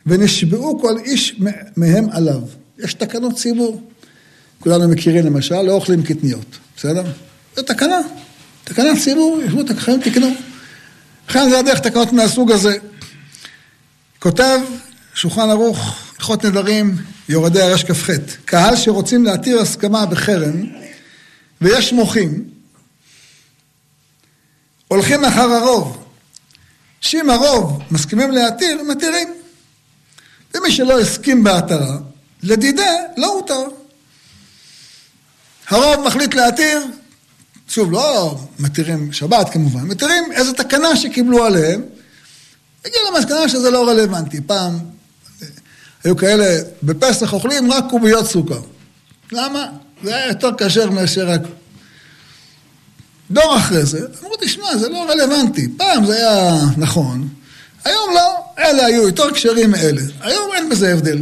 ונשבעו כל איש מהם עליו. יש תקנות ציבור. כולנו מכירים למשל, לא אוכלים קטניות, בסדר? זו תקנה, תקנת ציבור, ישבו את החיים תקנו. לכן זה הדרך תקנות מהסוג הזה. כותב שולחן ערוך, הלכות נדרים, יורדי הרש כ"ח. קהל שרוצים להתיר הסכמה בחרם, ויש מוחים, הולכים אחר הרוב. שאם הרוב מסכימים להתיר, מתירים. ומי שלא הסכים בהתרה, לדידה לא הותר. הרוב מחליט להתיר, שוב, לא מתירים שבת כמובן, מתירים איזו תקנה שקיבלו עליהם, הגיע למסקנה שזה לא רלוונטי. פעם היו כאלה, בפסח אוכלים רק קוביות סוכר. למה? זה היה יותר כשר מאשר רק... דור אחרי זה, אמרו, תשמע, זה לא רלוונטי. פעם זה היה נכון, היום לא. אלה היו יותר כשרים מאלה. היום אין בזה הבדל.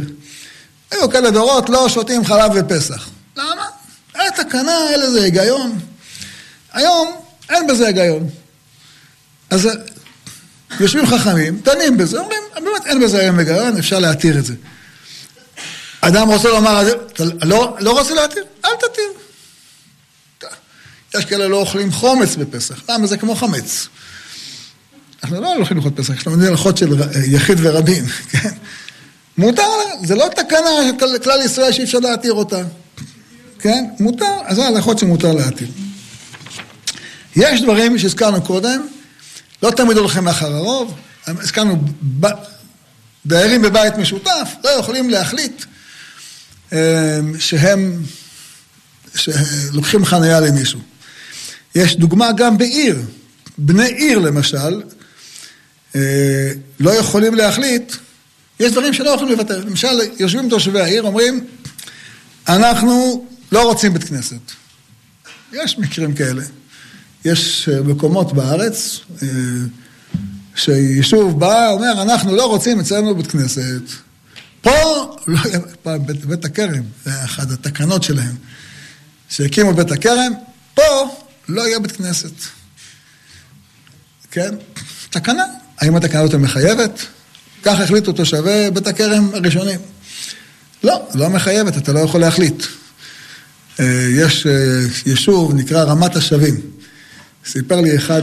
היו כאלה דורות, לא שותים חלב בפסח. למה? היה תקנה, היה לזה היגיון. היום אין בזה היגיון. אז יושבים חכמים, דנים בזה, אומרים, באמת אין בזה היום היגיון, אפשר להתיר את זה. אדם רוצה לומר, לא, לא רוצה להתיר? אל תתיר. יש כאלה לא אוכלים חומץ בפסח, למה זה כמו חמץ? אנחנו לא הולכים לאכול פסח, יש לנו הלכות של יחיד ורבים, כן? מותר, זה לא תקנה של כלל ישראל שאי אפשר להתיר אותה, כן? מותר, אז זה הלכות שמותר להתיר. יש דברים שהזכרנו קודם, לא תמיד הולכים לאחר הרוב, הזכרנו דיירים בבית משותף, לא יכולים להחליט אמ, שהם לוקחים חניה למישהו. יש דוגמה גם בעיר, בני עיר למשל, אה, לא יכולים להחליט, יש דברים שלא יכולים לוותר. למשל, יושבים תושבי העיר, אומרים, אנחנו לא רוצים בית כנסת. יש מקרים כאלה. יש אה, מקומות בארץ אה, שיישוב בא, אומר, אנחנו לא רוצים אצלנו בית כנסת. פה, לא, בית, בית הכרם, זה אחת התקנות שלהם, שהקימו בית הכרם, פה לא יהיה בית כנסת. כן? תקנה. האם התקנה הזאת מחייבת? כך החליטו תושבי בית הכרם הראשונים. לא, לא מחייבת, אתה לא יכול להחליט. אה, יש יישוב, נקרא רמת השבים. סיפר לי אחד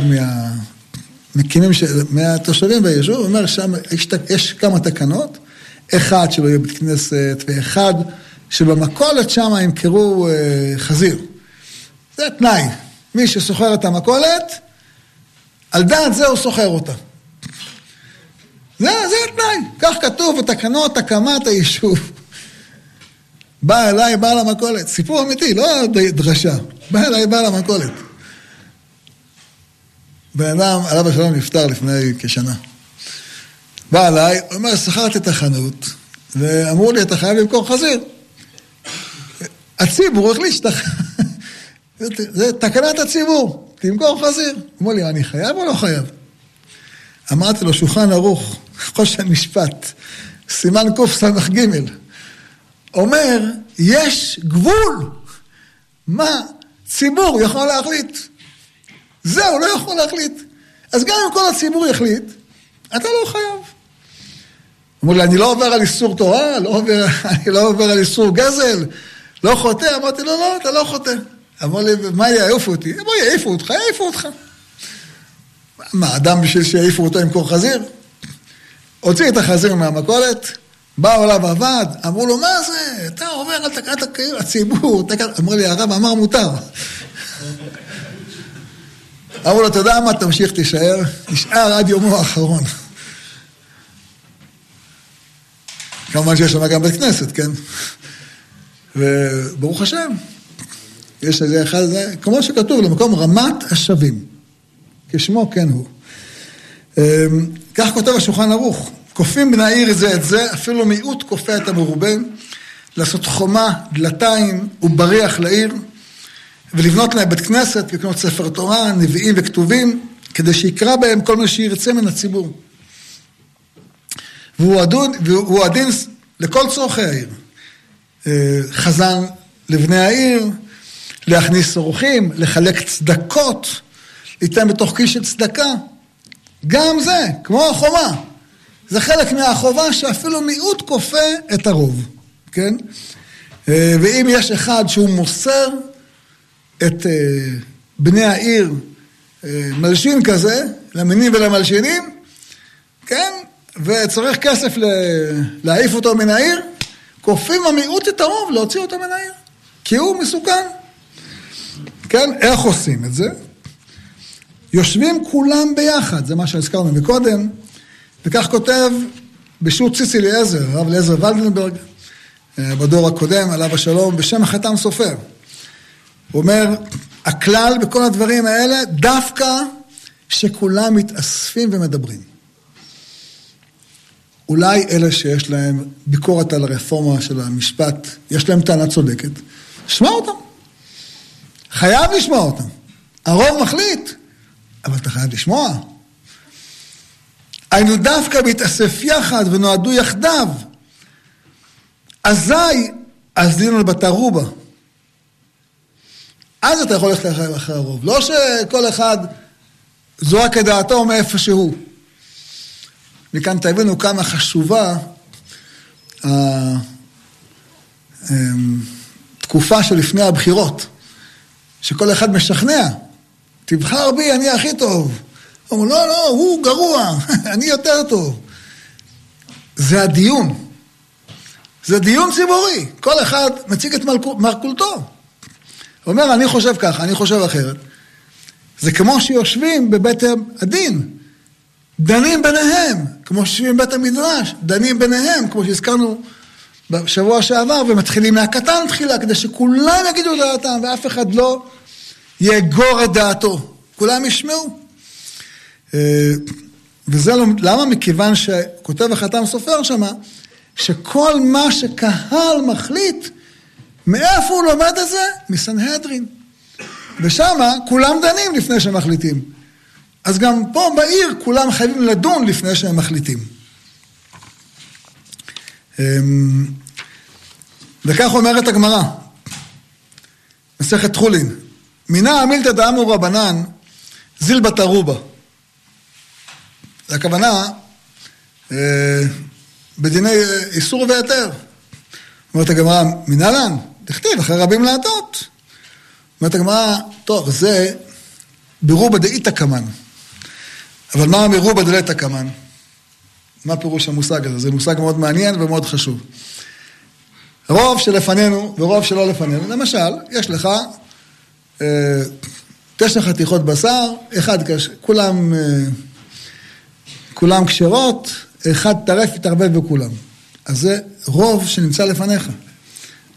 מהמקימים, ש... מהתושבים ביישוב, הוא אומר שם יש, יש כמה תקנות, אחד שלא יהיה בית כנסת, ואחד שבמכולת שם ימכרו אה, חזיר. זה תנאי. מי שסוחר את המכולת, על דעת זה הוא סוחר אותה. זה, זה התנאי. כך כתוב בתקנות הקמת היישוב. בא אליי בעל המכולת, סיפור אמיתי, לא דרשה. בא אליי בעל המכולת. בן אדם, עליו השלום, נפטר לפני כשנה. בא אליי, הוא אומר, שכרתי את החנות, ואמרו לי, אתה חייב למכור חזיר. הציבור החליט שאתה... זה תקנת הציבור, תמכור חזיר. אמרו לי, אני חייב או לא חייב? אמרתי לו, שולחן ערוך, חושן משפט, סימן קס"ג, אומר, יש גבול. מה ציבור יכול להחליט? זה הוא לא יכול להחליט. אז גם אם כל הציבור יחליט, אתה לא חייב. אמרו לי, אני לא עובר על איסור תורה, לא עובר, אני לא עובר על איסור גזל, לא חוטא? אמרתי לו, לא, אתה לא חוטא. אמר לי, מה יעיפו אותי? אמר, יעיפו אותך, יעיפו אותך. מה, אדם בשביל שיעיפו אותו עם קור חזיר? הוציא את החזיר מהמכולת, באו אליו עבד, אמרו לו, מה זה? אתה עובר על תקרת הציבור, אמר לי, הרב אמר מותר. אמרו לו, אתה יודע מה, תמשיך, תישאר, נשאר עד יומו האחרון. כמובן שיש שם גם בית כנסת, כן? וברוך השם, יש איזה אחד, כמו שכתוב, למקום רמת השבים. כשמו כן הוא. אמ, כך כותב השולחן ערוך, כופים בני העיר זה את זה, אפילו מיעוט כופה את המרובה, לעשות חומה, דלתיים ובריח לעיר, ולבנות להם בית כנסת, לקנות ספר תורה, נביאים וכתובים, כדי שיקרא בהם כל מה שירצה מן הציבור. והוא הדין, והוא הדין לכל צורכי העיר. אה, חזן לבני העיר, להכניס אורחים, לחלק צדקות, ליתן בתוך כיס של צדקה. גם זה, כמו החומה. זה חלק מהחובה שאפילו מיעוט כופה את הרוב, כן? אה, ואם יש אחד שהוא מוסר את אה, בני העיר מלשין כזה, למינים ולמלשינים, כן? וצריך כסף להעיף אותו מן העיר, כופים המיעוט את הרוב להוציא אותו מן העיר, כי הוא מסוכן. כן, איך עושים את זה? יושבים כולם ביחד, זה מה שהזכרנו מקודם, וכך כותב בשו"ת ציסי אליעזר, הרב אליעזר ולדנברג, אה, בדור הקודם, עליו השלום, בשם החתם סופר. הוא אומר, הכלל בכל הדברים האלה, דווקא שכולם מתאספים ומדברים. אולי אלה שיש להם ביקורת על הרפורמה של המשפט, יש להם טענה צודקת, שמע אותם. חייב לשמוע אותם. הרוב מחליט, אבל אתה חייב לשמוע. היינו דווקא בהתאסף יחד ונועדו יחדיו. אזי אזלינו לבתרובה. אז אתה יכול ללכת אחרי הרוב. לא שכל אחד זורק את דעתו מאיפה שהוא. מכאן תבינו כמה חשובה התקופה אמ, שלפני הבחירות, שכל אחד משכנע, תבחר בי, אני הכי טוב. אומר, לא, לא, הוא גרוע, אני יותר טוב. זה הדיון. זה דיון ציבורי. כל אחד מציג את מרכולתו. הוא אומר, אני חושב ככה, אני חושב אחרת. זה כמו שיושבים בבית הדין. דנים ביניהם, כמו שיושבים בבית המדרש, דנים ביניהם, כמו שהזכרנו בשבוע שעבר, ומתחילים מהקטן תחילה, כדי שכולם יגידו את דעתם, ואף אחד לא יאגור את דעתו. כולם ישמעו. אה, וזה לא, למה? מכיוון שכותב החתם סופר שמה, שכל מה שקהל מחליט, מאיפה הוא לומד את זה? מסנהדרין. ושמה כולם דנים לפני שמחליטים. אז גם פה בעיר כולם חייבים לדון לפני שהם מחליטים. אמ, וכך אומרת הגמרא, מסכת חולין, מינא המילתא דאמרו רבנן זיל בתרובה. הכוונה אה, בדיני איסור והיתר. אומרת הגמרא, מנהלן, תכתיב אחרי רבים להטות. אומרת הגמרא, טוב, זה ברובה דאיתא קמן. אבל מה מרובה דלתא קמן? מה פירוש המושג הזה? זה מושג מאוד מעניין ומאוד חשוב. רוב שלפנינו ורוב שלא לפנינו, למשל, יש לך אה, תשע חתיכות בשר, אחד קש... כולם, אה, כולם כשרות, אחד טרף יתערבב בכולם. אז זה רוב שנמצא לפניך.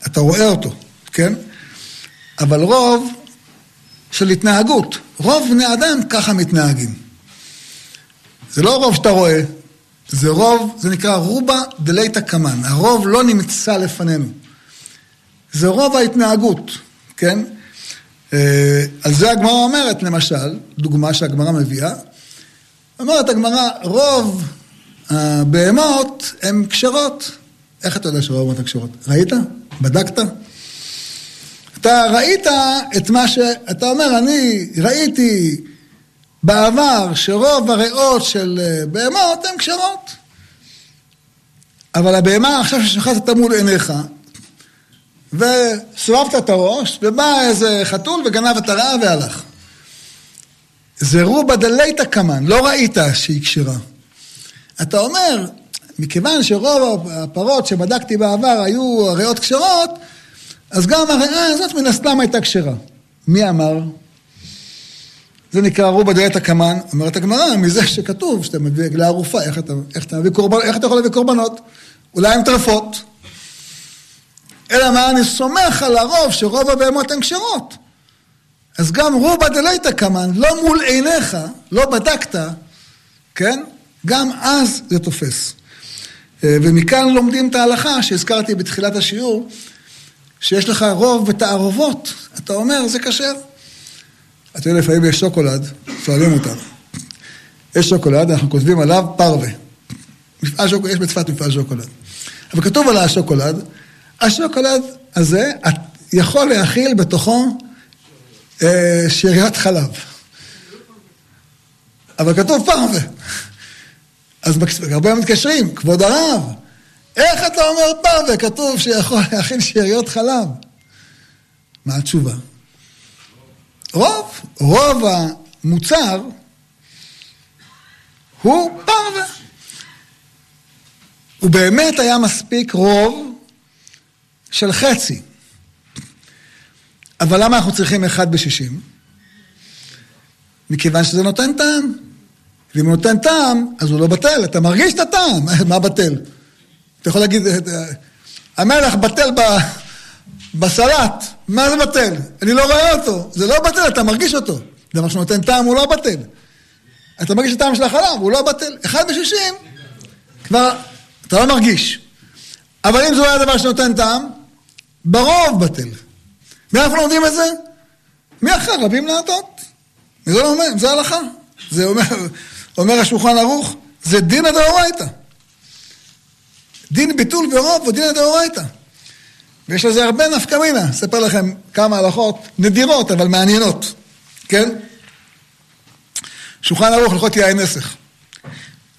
אתה רואה אותו, כן? אבל רוב של התנהגות. רוב בני אדם ככה מתנהגים. זה לא רוב שאתה רואה, זה רוב, זה נקרא רובה דלייתא קמן. הרוב לא נמצא לפנינו. זה רוב ההתנהגות, כן? אה, על זה הגמרא אומרת, למשל, דוגמה שהגמרא מביאה, אומרת הגמרא, רוב הבהמות הן כשרות. איך אתה יודע שרוב הבהמות הן כשרות? ראית? בדקת? אתה ראית את מה ש... אתה אומר, אני ראיתי בעבר שרוב הריאות של אה, בהמות הן כשרות. אבל הבהמה עכשיו ששחטת מול עיניך, וסובבת את הראש, ובא איזה חתול וגנב את הרעה והלך. זה רובה דלייתא קמן, לא ראית שהיא כשרה. אתה אומר, מכיוון שרוב הפרות שבדקתי בעבר היו ריאות כשרות, אז גם הריאה הזאת מן הסתם הייתה כשרה. מי אמר? זה נקרא רובה דלת הקמן, אומרת הגמרא, מזה שכתוב שאתה מביא עגלה ערופה, איך אתה, איך, אתה קורבנ, איך אתה יכול להביא קורבנות? אולי עם טרפות. אלא מה, אני סומך על הרוב שרוב הבהמות הן כשרות. אז גם רובה דלית קמן, לא מול עיניך, לא בדקת, כן? גם אז זה תופס. אה, ומכאן לומדים את ההלכה שהזכרתי בתחילת השיעור, שיש לך רוב בתערובות, אתה אומר, זה כשר. אתה יודע, לפעמים יש שוקולד, שואלים אותנו. יש שוקולד, אנחנו כותבים עליו פרווה. מפעל שוקולד, יש בצפת מפעל שוקולד. אבל כתוב על השוקולד, השוקולד הזה יכול להכיל בתוכו אה, שאריות חלב. אבל כתוב פרווה. אז הרבה מתקשרים, כבוד הרב, איך אתה אומר פרווה? כתוב שיכול להכיל שאריות חלב. מה התשובה? רוב, רוב המוצר הוא פרווה. הוא באמת היה מספיק רוב של חצי. אבל למה אנחנו צריכים אחד בשישים? מכיוון שזה נותן טעם. ואם הוא נותן טעם, אז הוא לא בטל, אתה מרגיש את הטעם, מה בטל? אתה יכול להגיד, המלח בטל ב... בסלט, מה זה בטל? אני לא רואה אותו, זה לא בטל, אתה מרגיש אותו. דבר שנותן טעם הוא לא בטל. אתה מרגיש את הטעם של החלב, הוא לא בטל. אחד בשישים, כבר, אתה לא מרגיש. אבל אם זה היה דבר שנותן טעם, ברוב בטל. מאיפה לומדים את זה? מאחר רבים להטות. זה לא אומר, זה הלכה. זה אומר, אומר השולחן ערוך, זה דינא דאורייתא. דין ביטול ורוב ודינא דאורייתא. ויש לזה הרבה נפקא מינה. אספר לכם כמה הלכות נדירות, אבל מעניינות, כן? שולחן ערוך, הלכות יין נסך.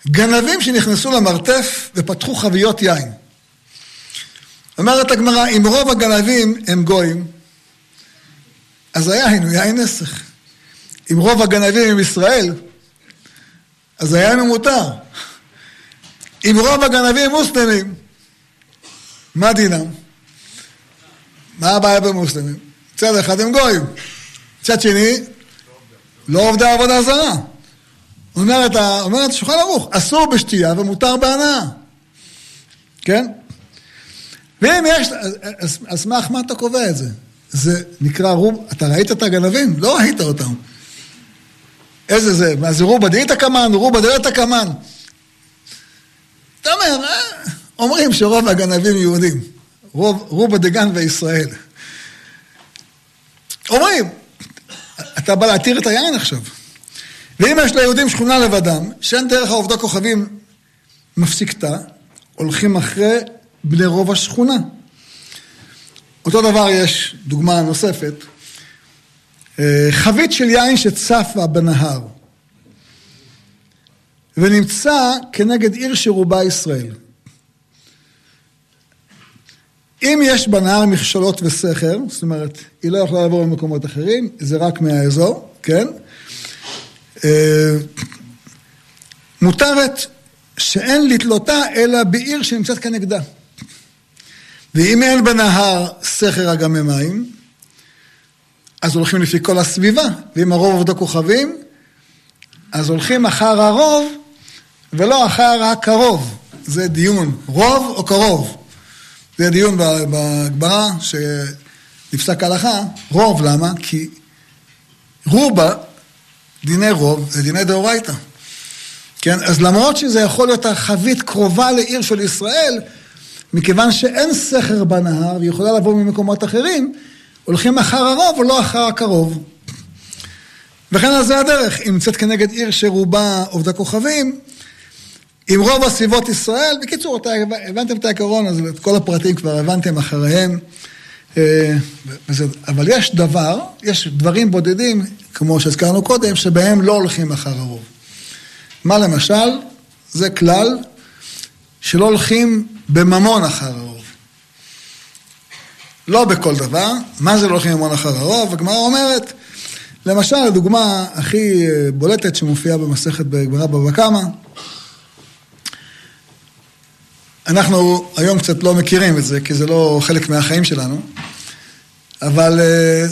גנבים שנכנסו למרתף ופתחו חביות יין. אומרת הגמרא, אם רוב הגנבים הם גויים, אז היין הוא יין נסך. אם רוב הגנבים הם ישראל, אז היין הוא מותר. אם רוב הגנבים מוסלמים, מה דינם? מה הבעיה במוסלמים? מצד אחד הם גויים, מצד שני, לא עובדי עבודה זרה. אומרת, אומרת שולחן ערוך, אסור בשתייה ומותר בהנאה. כן? ואם יש, אז סמך מה אתה קובע את זה? זה נקרא רוב, אתה ראית את הגנבים? לא ראית אותם. איזה זה? מה זה רובה דאית קמן, רובה דאית קמן. אתה אומר, אה, אומרים שרוב הגנבים יהודים. רוב, רובה דגן וישראל. אומרים, אתה בא להתיר את היין עכשיו. ואם יש ליהודים שכונה לבדם, שאין דרך העובדי כוכבים מפסיקתה, הולכים אחרי בני רוב השכונה. אותו דבר יש דוגמה נוספת, אה, חבית של יין שצפה בנהר ונמצא כנגד עיר שרובה ישראל. אם יש בנהר מכשולות וסכר, זאת אומרת, היא לא יכולה לעבור למקומות אחרים, זה רק מהאזור, כן? אה, מותרת שאין לתלותה אלא בעיר שנמצאת כנגדה. ואם אין בנהר סכר אגמי מים, אז הולכים לפי כל הסביבה, ואם הרוב עובדו כוכבים, אז הולכים אחר הרוב ולא אחר הקרוב. זה דיון, רוב או קרוב. זה דיון בגמרא שנפסק הלכה, רוב, למה? כי רובה, דיני רוב, זה דיני דאורייתא. כן, אז למרות שזה יכול להיות החבית קרובה לעיר של ישראל, מכיוון שאין סכר בנהר והיא יכולה לבוא ממקומות אחרים, הולכים אחר הרוב ולא אחר הקרוב. וכן על זה הדרך, היא נמצאת כנגד עיר שרובה עובדי כוכבים, עם רוב הסביבות ישראל. בקיצור, אתה הבנתם את העיקרון, אז את כל הפרטים כבר הבנתם אחריהם. אה, אבל יש דבר, יש דברים בודדים, כמו שהזכרנו קודם, שבהם לא הולכים אחר הרוב. מה למשל? זה כלל שלא הולכים בממון אחר הרוב. לא בכל דבר. מה זה לא הולכים ללמוד אחר הרוב? הגמרא אומרת, למשל, הדוגמה הכי אה, בולטת שמופיעה במסכת בגמרא בבא קמא, אנחנו היום קצת לא מכירים את זה, כי זה לא חלק מהחיים שלנו, אבל אה,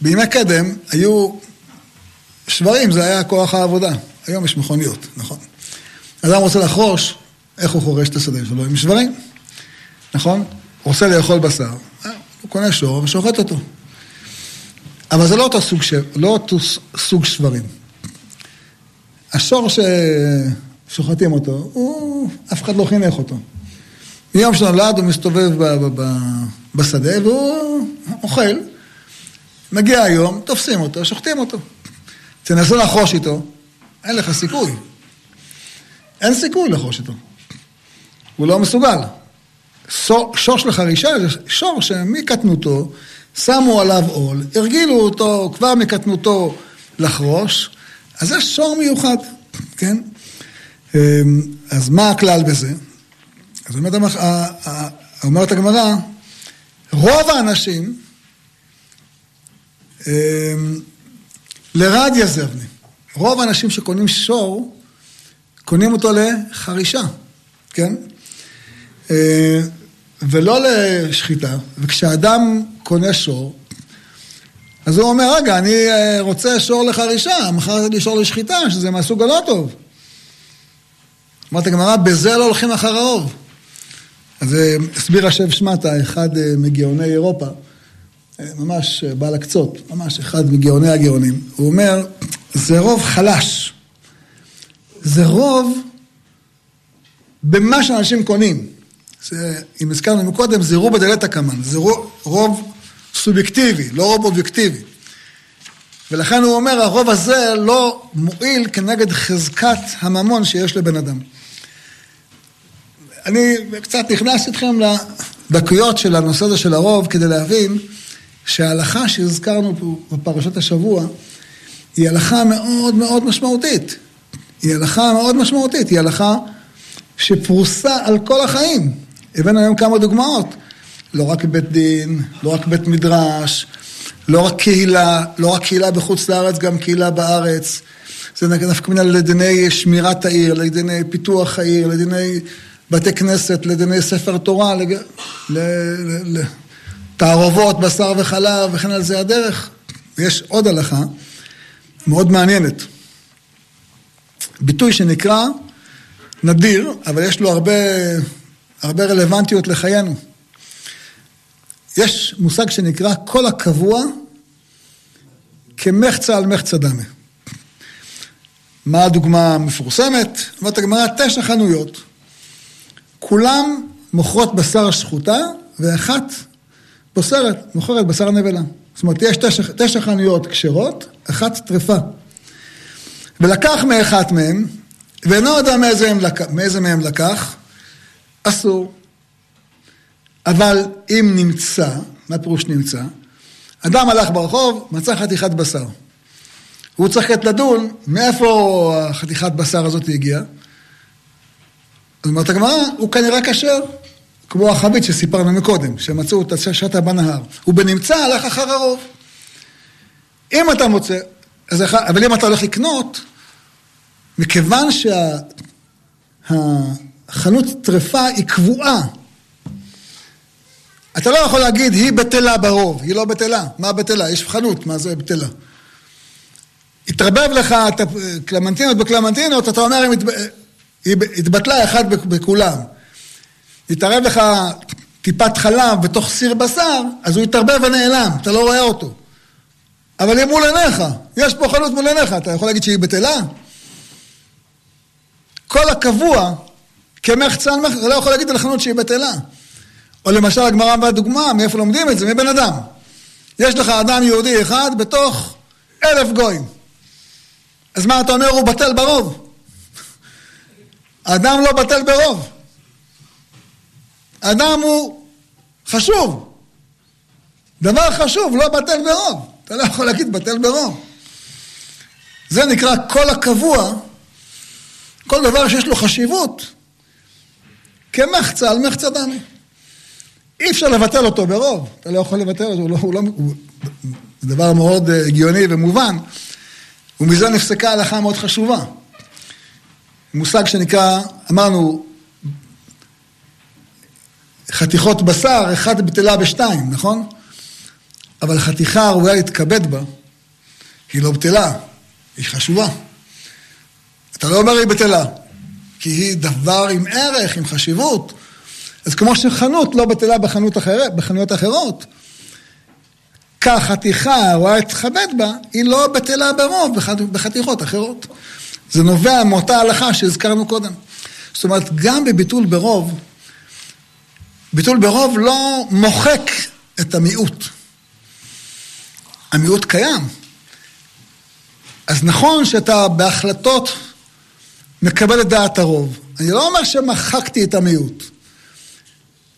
בימי קדם היו שברים, זה היה כוח העבודה. היום יש מכוניות, נכון. אדם רוצה לחרוש, איך הוא חורש את השדה שלו? עם שברים, נכון? הוא רוצה לאכול בשר, אה, הוא קונה שור ושוחט אותו. אבל זה לא אותו סוג, ש... לא אותו סוג שברים. השור ששוחטים אותו, הוא... אף אחד לא חינך אותו. מיום שנולד הוא מסתובב ב... ב... ב... בשדה והוא אוכל. מגיע היום, תופסים אותו, שוחטים אותו. תנסו לחרוש איתו, אין לך סיכוי. אין סיכוי לחרוש איתו. הוא לא מסוגל. שור של חרישה זה שור שמקטנותו שמו עליו עול, הרגילו אותו כבר מקטנותו לחרוש, אז זה שור מיוחד, כן? אמ, אז מה הכלל בזה? אז אומרת, אומרת הגמרא, רוב האנשים אמ, לרד יזבני. רוב האנשים שקונים שור, קונים אותו לחרישה, כן? אה, ולא לשחיטה. וכשאדם קונה שור, אז הוא אומר, רגע, אני אה, רוצה שור לחרישה, מכרת לי שור לשחיטה, שזה מהסוג הלא טוב. אמרת הגמרא, בזה לא הולכים אחר האוב. אז אה, הסביר השב שמטה, אחד מגאוני אירופה, ממש בעל הקצות, ממש אחד מגאוני הגאונים. הוא אומר, זה רוב חלש. זה רוב במה שאנשים קונים. אם הזכרנו מקודם, זה רובה דלתא קמן, זה רוב סובייקטיבי, לא רוב אובייקטיבי. ולכן הוא אומר, הרוב הזה לא מועיל כנגד חזקת הממון שיש לבן אדם. אני קצת נכנס איתכם לדקויות של הנושא הזה של הרוב, כדי להבין שההלכה שהזכרנו פה בפרשת השבוע, היא הלכה מאוד מאוד משמעותית. היא הלכה מאוד משמעותית, היא הלכה שפרוסה על כל החיים. הבאנו היום כמה דוגמאות. לא רק בית דין, לא רק בית מדרש, לא רק קהילה, לא רק קהילה בחוץ לארץ, גם קהילה בארץ. זה נפקא מינה לדיני שמירת העיר, לדיני פיתוח העיר, לדיני בתי כנסת, לדיני ספר תורה, לתערובות, בשר וחלב וכן על זה הדרך. ויש עוד הלכה מאוד מעניינת. ביטוי שנקרא נדיר, אבל יש לו הרבה, הרבה רלוונטיות לחיינו. יש מושג שנקרא כל הקבוע כמחצה על מחצה דמה. מה הדוגמה המפורסמת? אומרת הגמרא, תשע חנויות. כולם מוכרות בשר שחוטה, ואחת בוסרת, מוכרת בשר נבלה. זאת אומרת, יש תשע, תשע חנויות כשרות, אחת טרפה. ולקח מאחת מהם, ואינו יודע מאיזה, מהם לקח, אסור. אבל אם נמצא, מה פירוש נמצא? אדם הלך ברחוב, מצא חתיכת בשר. הוא צריך קצת לדון מאיפה החתיכת בשר הזאת הגיעה. אז אומרת הגמרא, הוא כנראה כשר, כמו החבית שסיפרנו מקודם, שמצאו את השטה בנהר. הוא בנמצא, הלך אחר הרוב. אם אתה מוצא, אז אבל אם אתה הולך לקנות, מכיוון שהחנות שה, טרפה היא קבועה, אתה לא יכול להגיד, היא בטלה ברוב, היא לא בטלה. מה בטלה? יש חנות, מה זה בטלה? התערבב לך קלמנטינות בקלמנטינות, אתה אומר, היא התבטלה אחת בכולם. התערב לך טיפת חלב בתוך סיר בשר, אז הוא התערבב ונעלם, אתה לא רואה אותו. אבל היא מול עיניך, יש פה חנות מול עיניך, אתה יכול להגיד שהיא בטלה? כל הקבוע, כמחצן, אתה לא יכול להגיד על חנות שהיא בטלה. או למשל הגמרא והדוגמה, מאיפה לומדים את זה? מבן אדם. יש לך אדם יהודי אחד בתוך אלף גויים. אז מה אתה אומר? הוא בטל ברוב. אדם לא בטל ברוב. אדם הוא חשוב. דבר חשוב, לא בטל ברוב. אתה לא יכול להגיד בטל ברוב. זה נקרא כל הקבוע, כל דבר שיש לו חשיבות, כמחצה על מחצה דמי. אי אפשר לבטל אותו ברוב, אתה לא יכול לבטל אותו, הוא לא, הוא לא, הוא, זה דבר מאוד אה, הגיוני ומובן, ומזה נפסקה הלכה מאוד חשובה. מושג שנקרא, אמרנו, חתיכות בשר, אחת בטלה בשתיים, נכון? אבל חתיכה הראויה להתכבד בה, היא לא בטלה, היא חשובה. אתה לא אומר היא בטלה, כי היא דבר עם ערך, עם חשיבות. אז כמו שחנות לא בטלה בחנות אחרת, בחנויות אחרות, כך חתיכה הרואה להתכבד בה, היא לא בטלה ברוב בחתיכות אחרות. זה נובע מאותה הלכה שהזכרנו קודם. זאת אומרת, גם בביטול ברוב, ביטול ברוב לא מוחק את המיעוט. המיעוט קיים. אז נכון שאתה בהחלטות מקבל את דעת הרוב. אני לא אומר שמחקתי את המיעוט.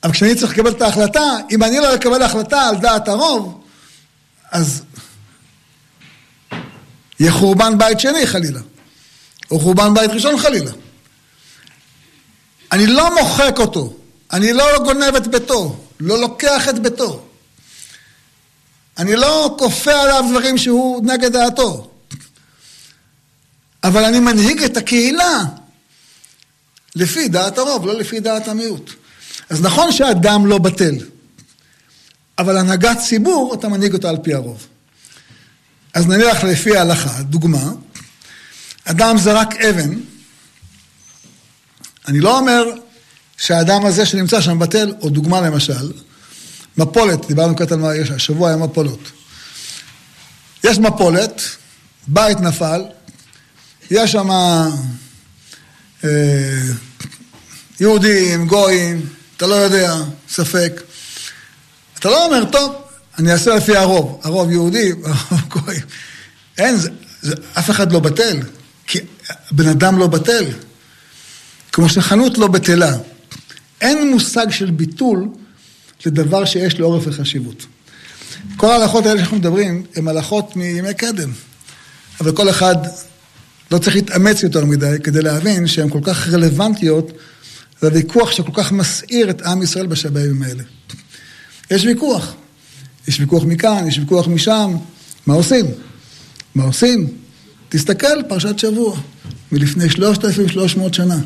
אבל כשאני צריך לקבל את ההחלטה, אם אני לא אקבל החלטה על דעת הרוב, אז יהיה חורבן בית שני חלילה, או חורבן בית ראשון חלילה. אני לא מוחק אותו, אני לא גונב את ביתו, לא לוקח את ביתו. אני לא כופה עליו דברים שהוא נגד דעתו. אבל אני מנהיג את הקהילה לפי דעת הרוב, לא לפי דעת המיעוט. אז נכון שאדם לא בטל, אבל הנהגת ציבור, אתה מנהיג אותה על פי הרוב. אז נניח לפי ההלכה, דוגמה, אדם זרק אבן, אני לא אומר שהאדם הזה שנמצא שם בטל, או דוגמה למשל, מפולת, דיברנו קצת על מה יש, השבוע היה מפולות. יש מפולת, בית נפל, יש שם אה, יהודים, גויים, אתה לא יודע, ספק. אתה לא אומר, טוב, אני אעשה לפי הרוב. הרוב יהודי, הרוב גויים. אין, זה, זה, אף אחד לא בטל, כי בן אדם לא בטל. כמו שחנות לא בטלה. אין מושג של ביטול לדבר שיש לו עורף וחשיבות. כל ההלכות האלה שאנחנו מדברים, הן הלכות מימי קדם. אבל כל אחד לא צריך להתאמץ יותר מדי כדי להבין שהן כל כך רלוונטיות לוויכוח שכל כך מסעיר את עם ישראל בימים האלה. יש ויכוח. יש ויכוח מכאן, יש ויכוח משם. מה עושים? מה עושים? תסתכל, פרשת שבוע, מלפני 3,300 שנה.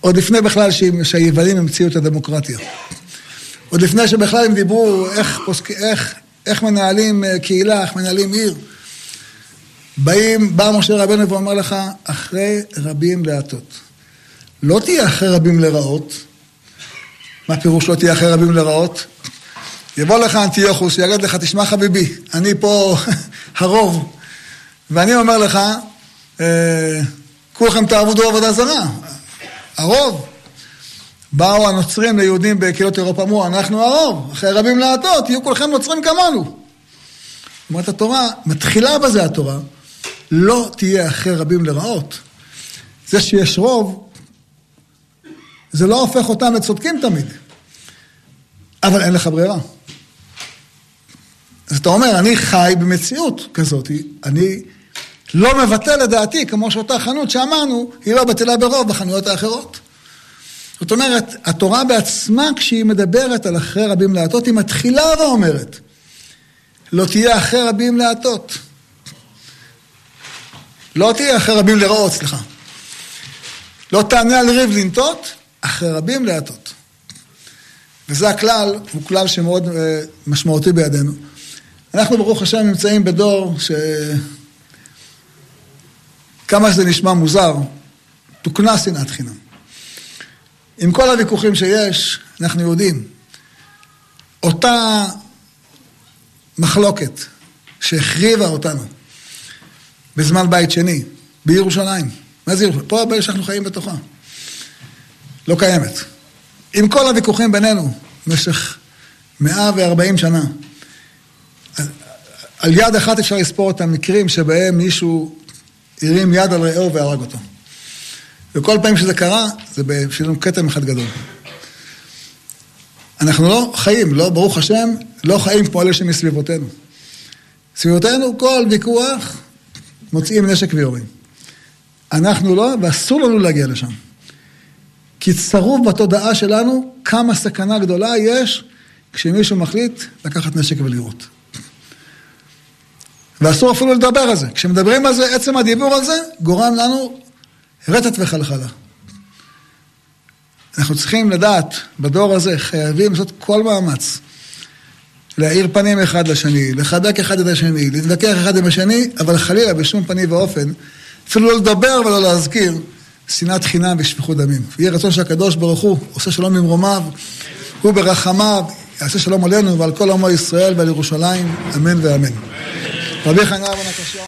עוד לפני בכלל שהיוונים המציאו את הדמוקרטיה. עוד לפני שבכלל הם דיברו איך, איך, איך מנהלים אה, קהילה, איך מנהלים עיר. באים, בא משה רבנו ואומר לך, אחרי רבים להטות. לא תהיה אחרי רבים לרעות. מה פירוש לא תהיה אחרי רבים לרעות? יבוא לך אנטיוכוס, יגיד לך, תשמע חביבי, אני פה הרוב, ואני אומר לך, אה, כולכם תעבודו עבודה זרה. הרוב. באו הנוצרים ליהודים בקהילות אירופה, אמרו, אנחנו הרוב, אחרי רבים להטות, תהיו כולכם נוצרים כמונו. אומרת התורה, מתחילה בזה התורה, לא תהיה אחרי רבים לרעות. זה שיש רוב, זה לא הופך אותם לצודקים תמיד, אבל אין לך ברירה. אז אתה אומר, אני חי במציאות כזאת, אני לא מבטל את דעתי, כמו שאותה חנות שאמרנו, היא לא בטלה ברוב בחנויות האחרות. זאת אומרת, התורה בעצמה, כשהיא מדברת על אחרי רבים להטות, היא מתחילה ואומרת, לא תהיה אחרי רבים להטות. לא תהיה אחרי רבים לרעות, סליחה. לא תענה על ריב לנטות, אחרי רבים להטות. וזה הכלל, הוא כלל שמאוד אה, משמעותי בידינו. אנחנו ברוך השם נמצאים בדור ש... כמה שזה נשמע מוזר, תוקנה שנאת חינם. עם כל הוויכוחים שיש, אנחנו יודעים, אותה מחלוקת שהחריבה אותנו בזמן בית שני, בירושלים, מה זה ירושלים? פה הבעיה שאנחנו חיים בתוכה. לא קיימת. עם כל הוויכוחים בינינו במשך 140 שנה, על יד אחת אפשר לספור את המקרים שבהם מישהו הרים יד על רעהו והרג אותו. וכל פעם שזה קרה, זה בשבילנו כתם אחד גדול. אנחנו לא חיים, לא, ברוך השם, לא חיים כמו אלה שמסביבותינו. סביבותינו כל ויכוח מוצאים נשק ויורים. אנחנו לא, ואסור לנו להגיע לשם. כי צרוב בתודעה שלנו כמה סכנה גדולה יש כשמישהו מחליט לקחת נשק ולירות. ואסור אפילו לדבר על זה. כשמדברים על זה, עצם הדיבור על זה גורם לנו רטט וחלחלה. אנחנו צריכים לדעת, בדור הזה חייבים לעשות כל מאמץ. להאיר פנים אחד לשני, לחבק אחד את השני, להתווכח אחד עם השני, אבל חלילה בשום פנים ואופן, אפילו לא לדבר ולא להזכיר שנאת חינם ושפיכות דמים. יהיה רצון שהקדוש ברוך הוא עושה שלום ממרומיו, הוא ברחמיו יעשה שלום עלינו ועל כל עמו ישראל ועל ירושלים, אמן ואמן. רבי חנן בן הקשה